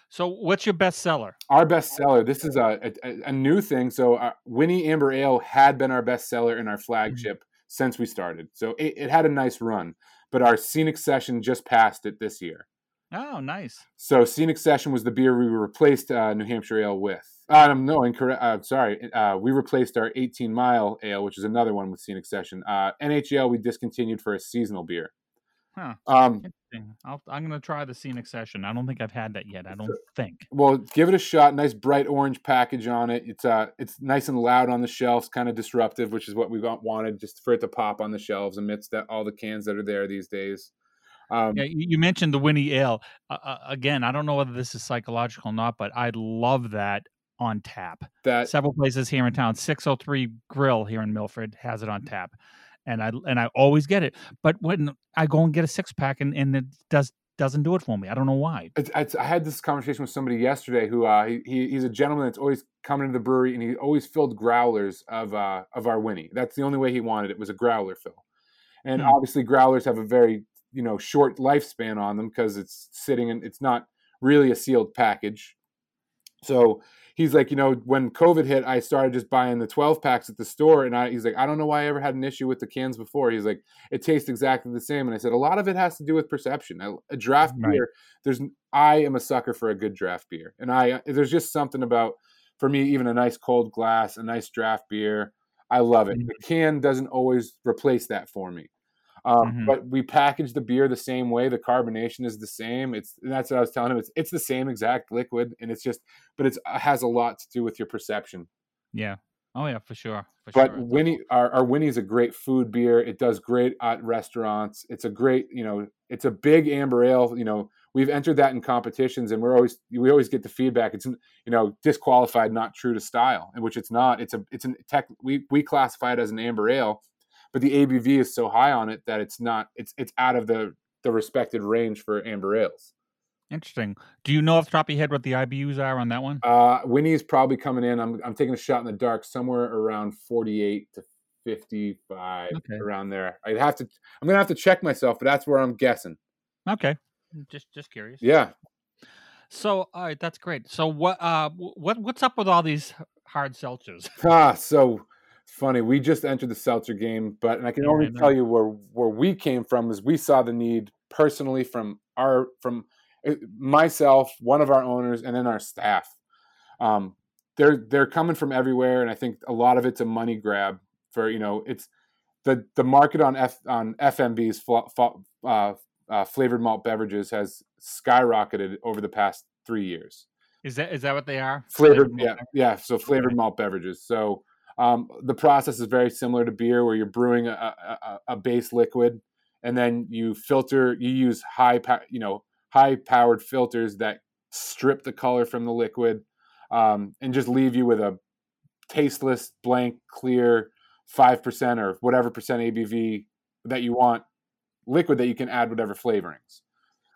So, what's your best seller? Our best seller. This is a, a, a new thing. So, uh, Winni Amber Ale had been our best seller in our mm-hmm. flagship mm-hmm. since we started. So, it, it, had a nice run, but our Scenic Session just passed it this year. Oh, nice. So, Scenic Session was the beer we replaced uh, New Hampshire Ale with. Uh, no, incorrect. Uh, sorry. Uh, we replaced our 18 mile ale, which is another one with Scenic Session. Uh, NHL we discontinued for a seasonal beer. Huh. Um, i am going to try the Scenic Session. I don't think I've had that yet. I don't think. Well, give it a shot. Nice bright orange package on it. It's uh, it's nice and loud on the shelves, kind of disruptive, which is what we wanted, just for it to pop on the shelves amidst that, all the cans that are there these days. Um, yeah, you mentioned the Winni Ale. Uh, uh, again, I don't know whether this is psychological or not, but I love that on tap. That several places here in town, 603 Grill here in Milford has it on tap. And I and I always get it. But when I go and get a six pack and, and it does doesn't do it for me. I don't know why. It's, it's, I had this conversation with somebody yesterday who uh, he, he's a gentleman that's always coming to the brewery and he always filled growlers of uh, of our Winni. That's the only way he wanted it was a growler fill. And hmm. obviously growlers have a very you know short lifespan on them because it's sitting and it's not really a sealed package. So he's like, you know, when COVID hit, I started just buying the 12 packs at the store. And I, he's like, I don't know why I ever had an issue with the cans before. He's like, it tastes exactly the same. And I said, a lot of it has to do with perception. A, draft right. beer, there's, I am a sucker for a good draft beer. And I, there's just something about, for me, even a nice cold glass, a nice draft beer. I love it. Mm-hmm. The can doesn't always replace that for me. Um, mm-hmm. But we package the beer the same way. The carbonation is the same. It's that's what I was telling him. It's it's the same exact liquid, and it's just, but it's it has a lot to do with your perception. Yeah. Oh yeah, for sure. For but sure. Winni, our, our Winni is a great food beer. It does great at restaurants. It's a great, you know, it's a big amber ale. You know, we've entered that in competitions, and we're always we always get the feedback. It's you know disqualified, not true to style, in which it's not. It's a it's an tech. We we classify it as an amber ale, but the ABV is so high on it that it's not it's it's out of the the respected range for amber ales. Interesting. Do you know off the top of your head what the IBUs are on that one? Uh, Winni's probably coming in. I'm I'm taking a shot in the dark, somewhere around 48 to 55, okay. around there. I'd have to. I'm gonna have to check myself, but that's where I'm guessing. Okay. Just just curious. Yeah. So all right, that's great. So what uh what what's up with all these hard seltzers? Ah, so funny. We just entered the seltzer game, but and I can yeah, only I tell you where where we came from is we saw the need personally from our from myself, one of our owners, and then our staff. Um, they're they're coming from everywhere, and I think a lot of it's a money grab for you know it's the the market on F on FMB's uh, uh, flavored malt beverages has skyrocketed over the past three years. Is that is that what they are? Flavored, flavored yeah, yeah. So flavored malt beverages. So um, the process is very similar to beer, where you're brewing a, a, a base liquid, and then you filter. You use high, you know, high powered filters that strip the color from the liquid, um, and just leave you with a tasteless, blank, clear five percent or whatever percent ABV that you want liquid that you can add whatever flavorings.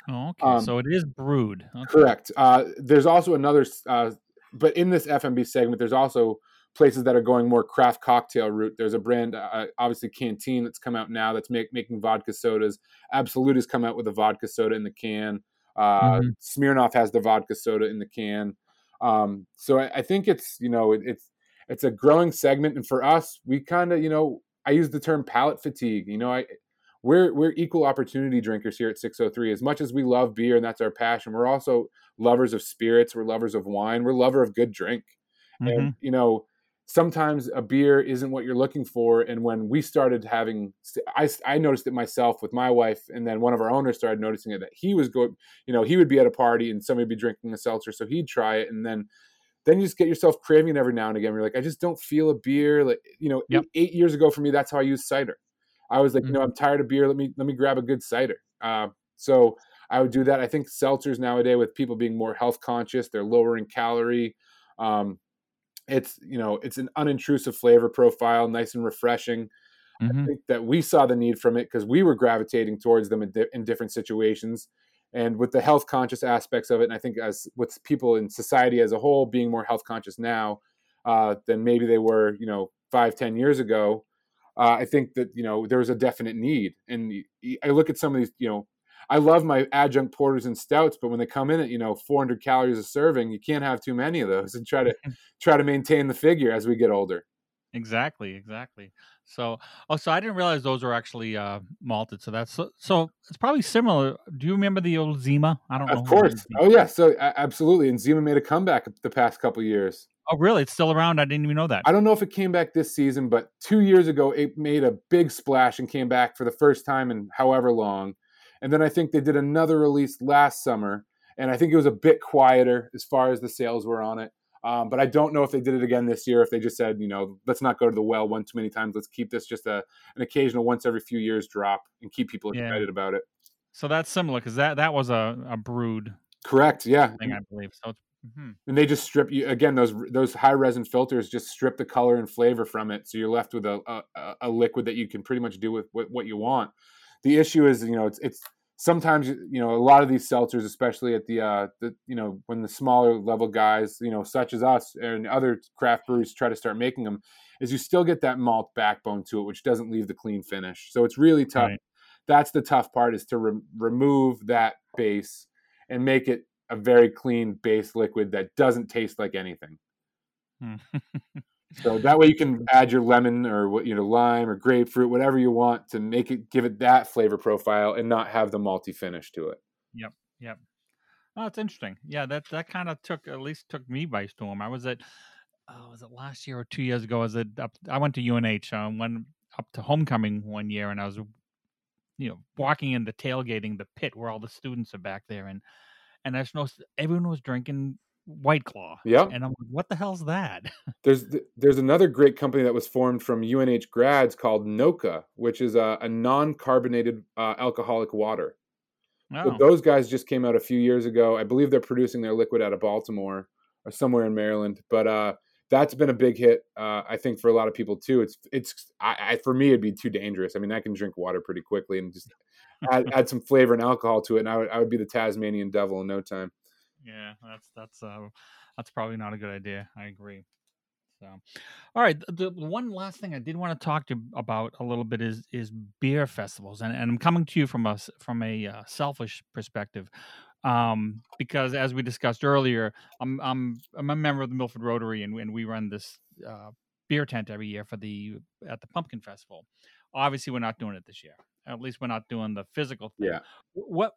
Oh, okay. Um, so it is brewed. Okay. Correct. Uh, there's also another, uh, but in this FMB segment, there's also places that are going more craft cocktail route. There's a brand, uh, obviously Canteen, that's come out now that's make, making vodka sodas. Absolut has come out with a vodka soda in the can. Uh, mm-hmm. Smirnoff has the vodka soda in the can. Um, so I, I, think it's you know it, it's it's a growing segment, and for us, we kind of you know I use the term palate fatigue. You know, I we're we're equal opportunity drinkers here at 603 as much as we love beer and that's our passion we're also lovers of spirits we're lovers of wine we're lover of good drink mm-hmm. and you know sometimes a beer isn't what you're looking for and when we started having I, I noticed it myself with my wife and then one of our owners started noticing it that he was going you know he would be at a party and somebody would be drinking a seltzer so he'd try it and then then you just get yourself craving it every now and again you're like i just don't feel a beer like you know yep. eight, eight years ago for me that's how i used cider I was like, mm-hmm. you know, I'm tired of beer. Let me let me grab a good cider. Uh, so I would do that. I think seltzers nowadays, with people being more health conscious, they're lowering calorie. Um, it's you know, it's an unintrusive flavor profile, nice and refreshing. Mm-hmm. I think that we saw the need from it because we were gravitating towards them in, di- in different situations and with the health conscious aspects of it and i think as with people in society as a whole being more health conscious now uh, than maybe they were you know five ten years ago uh, I think that you know there was a definite need, and I look at some of these, you know, I love my adjunct porters and stouts, but when they come in at you know 400 calories a serving, you can't have too many of those, and try to try to maintain the figure as we get older. Exactly, exactly. So, oh, so I didn't realize those were actually uh, malted. So that's so, so, it's probably similar. Do you remember the old Zima? I don't know. Of course. Oh yeah. So uh, absolutely, and Zima made a comeback the past couple years. Oh, really? It's still around? I didn't even know that. I don't know if it came back this season, but two years ago, it made a big splash and came back for the first time in however long. And then I think they did another release last summer, and I think it was a bit quieter as far as the sales were on it. Um, but I don't know if they did it again this year. If they just said, you know, let's not go to the well one too many times. Let's keep this just a an occasional once every few years drop and keep people excited yeah. about it. So that's similar because that that was a, a brewed. Correct. Yeah. Thing I believe. So it's Mm-hmm. And they just strip you again. Those those high resin filters just strip the color and flavor from it, so you're left with a a, a liquid that you can pretty much do with, with what you want. The issue is, you know, it's it's sometimes you know a lot of these seltzers, especially at the uh the you know when the smaller level guys, you know, such as us and other craft breweries try to start making them, is you still get that malt backbone to it, which doesn't leave the clean finish. So it's really tough. Right. That's the tough part is to re- remove that base and make it a very clean base liquid that doesn't taste like anything. So that way you can add your lemon or what you know lime or grapefruit, whatever you want to make it give it that flavor profile and not have the malty finish to it. Yep, yep. Oh, it's interesting. Yeah, that that kind of took at least took me by storm. I was at uh, was it last year or two years ago? I was at up, I went to UNH. Um, went up to homecoming one year, and I was you know walking in the tailgating the pit where all the students are back there, and and I just noticed everyone was drinking White Claw. Yeah, and I'm like, what the hell's that? there's there's another great company that was formed from UNH grads called Noka, which is a, a non-carbonated uh, alcoholic water. Oh. So those guys just came out a few years ago. I believe they're producing their liquid out of Baltimore or somewhere in Maryland. But uh, that's been a big hit, uh, I think, for a lot of people too. It's it's I, I, for me it'd be too dangerous. I mean, I can drink water pretty quickly and just add, add some flavor and alcohol to it, and I would I would be the Tasmanian devil in no time. Yeah, that's that's uh, that's probably not a good idea. I agree. So, all right. The, the one last thing I did want to talk to you about a little bit is is beer festivals, and, and I'm coming to you from a from a uh, selfish perspective, um, because as we discussed earlier, I'm I'm I'm a member of the Milford Rotary, and, and we run this uh, beer tent every year for the at the Pumpkin Festival. Obviously, we're not doing it this year. At least we're not doing the physical thing. Yeah. What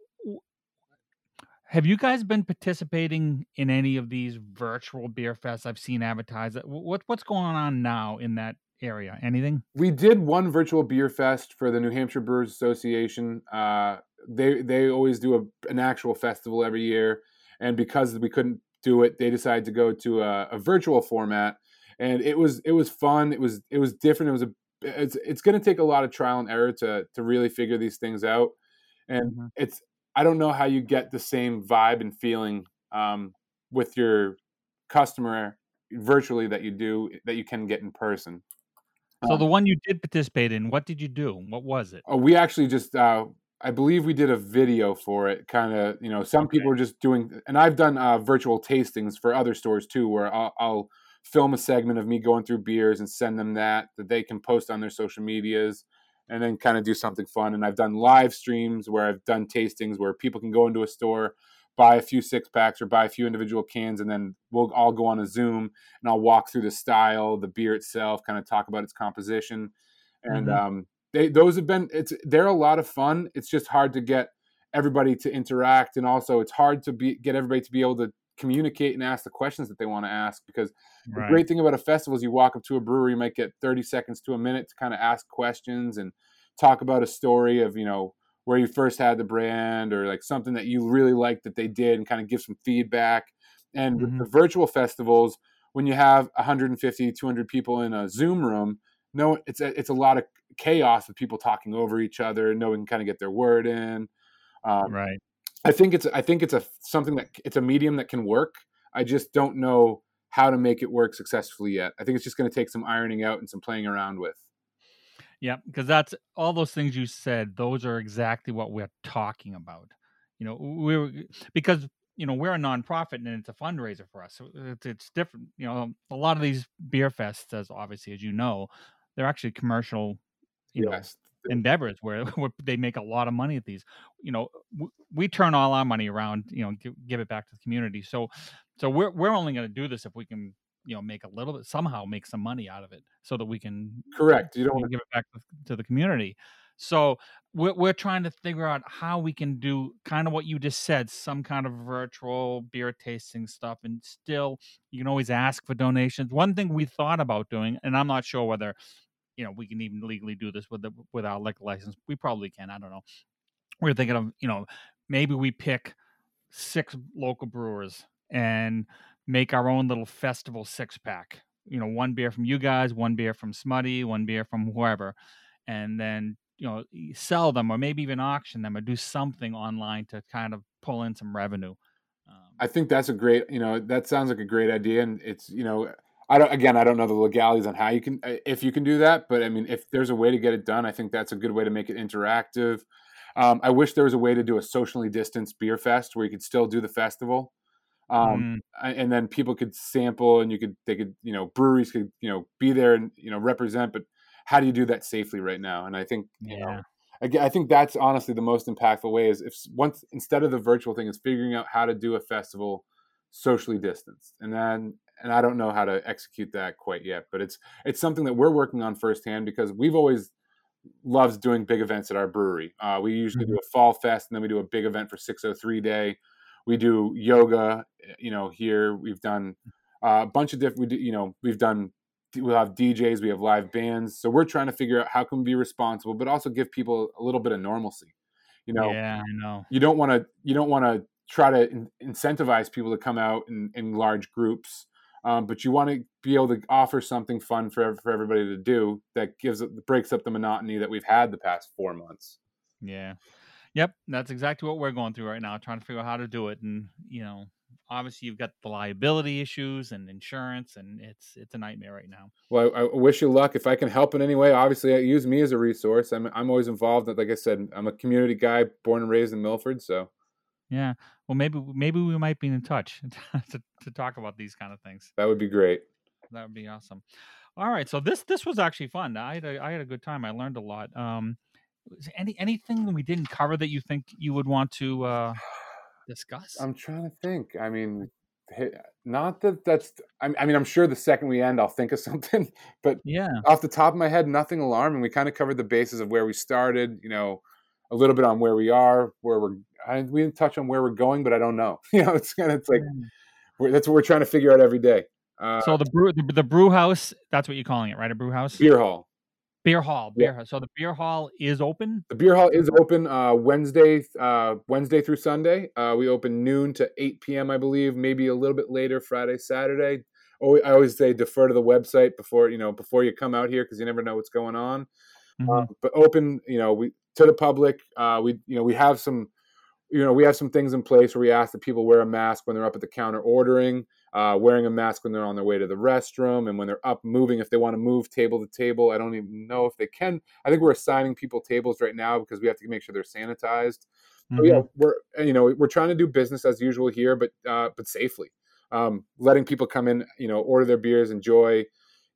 Have you guys been participating in any of these virtual beer fests? I've seen advertised. What what's going on now in that area? Anything? We did one virtual beer fest for the New Hampshire Brewers Association. Uh, they they always do a, an actual festival every year, and because we couldn't do it, they decided to go to a, a virtual format, and it was it was fun. It was it was different. It was a it's it's going to take a lot of trial and error to to really figure these things out, and mm-hmm. it's I don't know how you get the same vibe and feeling um, with your customer virtually that you do that you can get in person. So the um one you did participate in, what did you do? What was it? Oh, we actually just uh, I believe we did a video for it. Kind of, you know, some okay. people are just doing, and I've done uh, virtual tastings for other stores too, where I'll, I'll, film a segment of me going through beers and send them that that they can post on their social medias, and then kind of do something fun. And I've done live streams where I've done tastings where people can go into a store, buy a few six packs or buy a few individual cans, and then we'll all go on a Zoom and I'll walk through the style, the beer itself, kind of talk about its composition, and mm-hmm. um, they those have been it's they're a lot of fun. It's just hard to get everybody to interact, and also it's hard to be get everybody to be able to communicate and ask the questions that they want to ask because right. the great thing about a festival is you walk up to a brewery you might get 30 seconds to a minute to kind of ask questions and talk about a story of you know where you first had the brand or like something that you really liked that they did and kind of give some feedback and mm-hmm. with the virtual festivals when you have 150 200 people in a zoom room no it's a, it's a lot of chaos of people talking over each other. No one can kind of get their word in. Um, right. I think it's I think it's a something that it's a medium that can work. I just don't know how to make it work successfully yet. I think it's just going to take some ironing out and some playing around with. Yeah, because that's all those things you said. Those are exactly what we're talking about. You know, we're because you know we're a nonprofit and it's a fundraiser for us. So it's, it's different. You know, a lot of these beer fests, as obviously as you know, they're actually commercial you yes. Endeavors where, where they make a lot of money at these you know w- we turn all our money around you know give, give it back to the community. So so we're we're only going to do this if we can you know make a little bit somehow make some money out of it so that we can correct you don't want to give it back to, to the community. So we're, we're trying to figure out how we can do kind of what you just said some kind of virtual beer tasting stuff and still you can always ask for donations. One thing we thought about doing and i'm not sure whether you know we can even legally do this with the with our liquor license. We probably can. I don't know. We're thinking of you know maybe we pick six local brewers and make our own little festival six pack. You know, one beer from you guys, one beer from Smutty, one beer from whoever, and then you know sell them or maybe even auction them or do something online to kind of pull in some revenue. Um, I think that's a great, you know, that sounds like a great idea, and it's you know I don't again I don't know the legalities on how you can uh, if you can do that, but I mean if there's a way to get it done, I think that's a good way to make it interactive. Um, I wish there was a way to do a socially distanced beer fest where you could still do the festival, um, mm. and then people could sample and you could they could you know breweries could you know be there and you know represent. But how do you do that safely right now? And I think you yeah. know I think that's honestly the most impactful way is if once instead of the virtual thing is figuring out how to do a festival socially distanced and then and I don't know how to execute that quite yet, but it's it's something that we're working on firsthand because we've always loved doing big events at our brewery. Uh, we usually mm-hmm. do a fall fest and then we do a big event for 603 day. We do yoga, eh, you know, here we've done uh, a bunch of different, we do, you know, we've done, we'll have DJs, we have live bands. So we're trying to figure out how can we be responsible, but also give people a little bit of normalcy. You know, yeah, I know. You don't want to, you don't want to try to in- incentivize people to come out in, in large groups um, but you want to be able to offer something fun for for everybody to do that gives breaks up the monotony that we've had the past four months. Yeah, yep, that's exactly what we're going through right now, trying to figure out how to do it. And you know, obviously you've got the liability issues and insurance, and it's it's a nightmare right now. Well, I, I wish you luck. If I can help in any way, obviously I use me as a resource. I'm I'm always involved. That like I said, I'm a community guy, born and raised in Milford, so. Yeah. Well, maybe maybe we might be in touch to, to talk about these kind of things. That would be great. That would be awesome. All right. So this this was actually fun. I had a, I had a good time. I learned a lot. Um, any anything we didn't cover that you think you would want to uh, discuss? I'm trying to think. I mean, not that that's. I mean, I'm sure the second we end, I'll think of something. But yeah, off the top of my head, nothing alarming. We kind of covered the basis of where we started. You know, a little bit on where we are, where we're I, we didn't touch on where we're going, but I don't know. You know, it's kind of it's like we're, that's what we're trying to figure out every day. Uh, So the brew the, the brew house, that's what you're calling it, right? A brew house? beer hall. Beer hall. Yeah. Beer hall. So the beer hall is open. The beer hall is open uh, Wednesday, uh, Wednesday through Sunday. Uh, we open noon to eight p.m. I believe, maybe a little bit later Friday, Saturday. Oh, I always say defer to the website before you know before you come out here because you never know what's going on. Uh, but open, you know, we to the public. Uh, we you know we have some, you know, we have some things in place where we ask that people wear a mask when they're up at the counter ordering, uh, wearing a mask when they're on their way to the restroom, and when they're up moving if they want to move table to table. I don't even know if they can. I think we're assigning people tables right now because we have to make sure they're sanitized. So, yeah, we're you know we're trying to do business as usual here, but uh, but safely. Um, letting people come in, you know, order their beers, enjoy,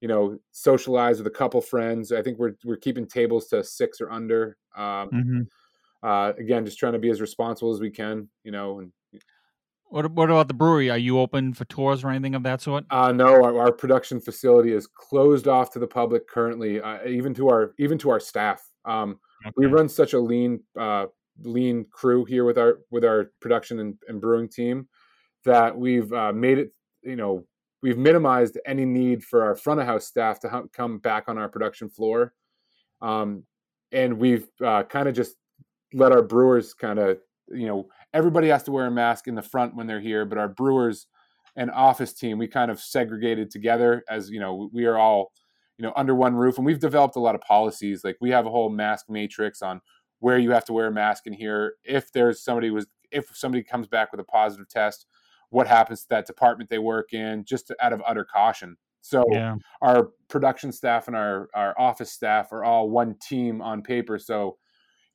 you know, socialize with a couple friends. I think we're we're keeping tables to six or under. Um, Mhm. Uh, again, just trying to be as responsible as we can, you know. And What what about the brewery? Are you open for tours or anything of that sort? uh, no, our, our production facility is closed off to the public currently, uh, even to our even to our staff. Um, we run such a lean uh, lean crew here with our with our production and, and brewing team that we've uh, made it you know we've minimized any need for our front of house staff to come back on our production floor um, and we've uh, kind of just let our brewers kind of you know everybody has to wear a mask in the front when they're here but our brewers and office team we kind of segregated together as you know we are all you know under one roof and we've developed a lot of policies like we have a whole mask matrix on where you have to wear a mask in here if there's somebody was if somebody comes back with a positive test what happens to that department they work in just out of utter caution so Yeah. our production staff and our our office staff are all one team on paper so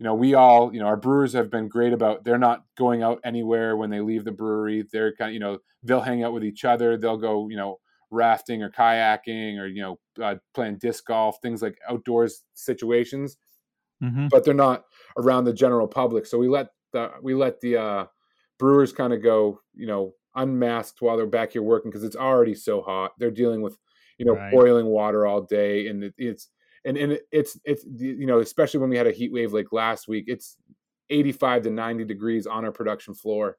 you know we all you know our brewers have been great about they're not going out anywhere when they leave the brewery. They're kind of you know they'll hang out with each other. They'll go you know rafting or kayaking or you know uh, playing disc golf things like outdoors situations. Hmm but they're not around the general public. So we let the we let the uh brewers kind of go you know unmasked while they're back here working because it's already so hot. They're dealing with you know Right. boiling water all day and it, it's and, and it's it's you know especially when we had a heat wave like last week it's 85 to 90 degrees on our production floor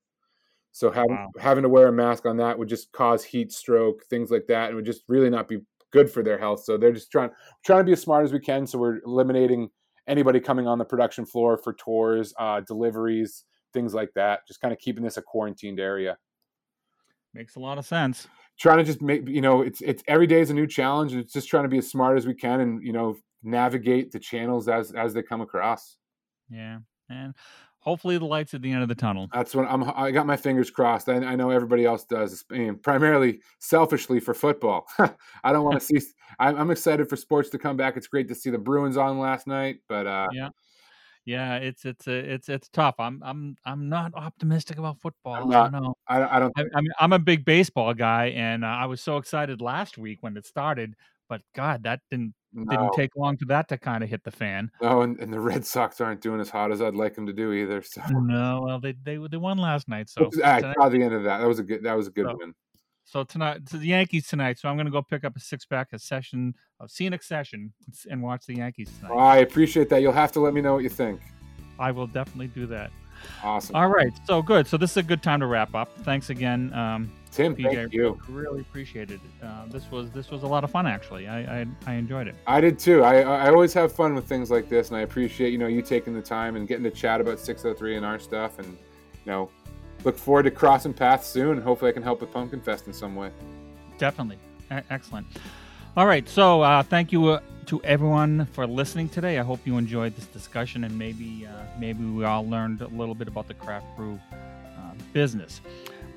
so having Wow. having to wear a mask on that would just cause heat stroke things like that and would just really not be good for their health so they're just trying trying to be as smart as we can so we're eliminating anybody coming on the production floor for tours uh, deliveries things like that just kind of keeping this a quarantined area Makes a lot of sense. Trying to just make you know it's it's every day is a new challenge and it's just trying to be as smart as we can and you know navigate the channels as as they come across Yeah. And hopefully the lights at the end of the tunnel. that's what i'm i got my fingers crossed i, I know everybody else does primarily selfishly for football i don't want to see I'm, I'm excited for sports to come back it's great to see the bruins on last night but uh Yeah. Yeah, it's it's a, it's it's tough. I'm I'm I'm not optimistic about football. I'm I don't know. I, I don't I, mean, I'm a big baseball guy, and uh, I was so excited last week when it started. But God, that didn't no, didn't take long for that to kind of hit the fan. no and, and the red sox aren't doing as hot as i'd like them to do either so No, well, they they they won last night, so I saw the end of that. That was a good. That was a good So- win. So tonight to the Yankees tonight. So I'm gonna go pick up a six pack of session of scenic session and watch the Yankees tonight. I appreciate that. You'll have to let me know what you think. I will definitely do that. Awesome, All right, so good. So this is a good time to wrap up. Thanks again, um, Tim. PJ. Thank you. Really appreciated it. Uh, this was this was a lot of fun actually. I I, I enjoyed it. I did too. I I always have fun with things like this, and I appreciate you know you taking the time and getting to chat about 603 and our stuff, and you know look forward to crossing paths soon. And hopefully, I can help with Pumpkin Fest in some way. Definitely. E- excellent. All right. So uh, thank you uh, to everyone for listening today. I hope you enjoyed this discussion and maybe uh, maybe we all learned a little bit about the craft brew uh, business.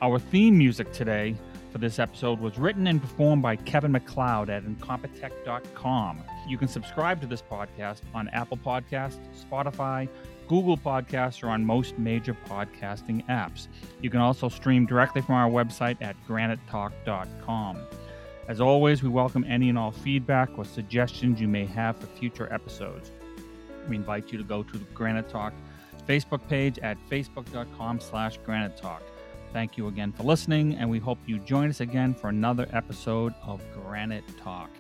Our theme music today for this episode was written and performed by Kevin MacLeod at incompetech.com. You can subscribe to this podcast on Apple Podcasts, Spotify, Google Podcasts, or on most major podcasting apps. You can also stream directly from our website at granitetalk.com. As always, we welcome any and all feedback or suggestions you may have for future episodes. We invite you to go to the Granite Talk Facebook page at facebook.com slash granite talk. Thank you again for listening, and we hope you join us again for another episode of Granite Talk.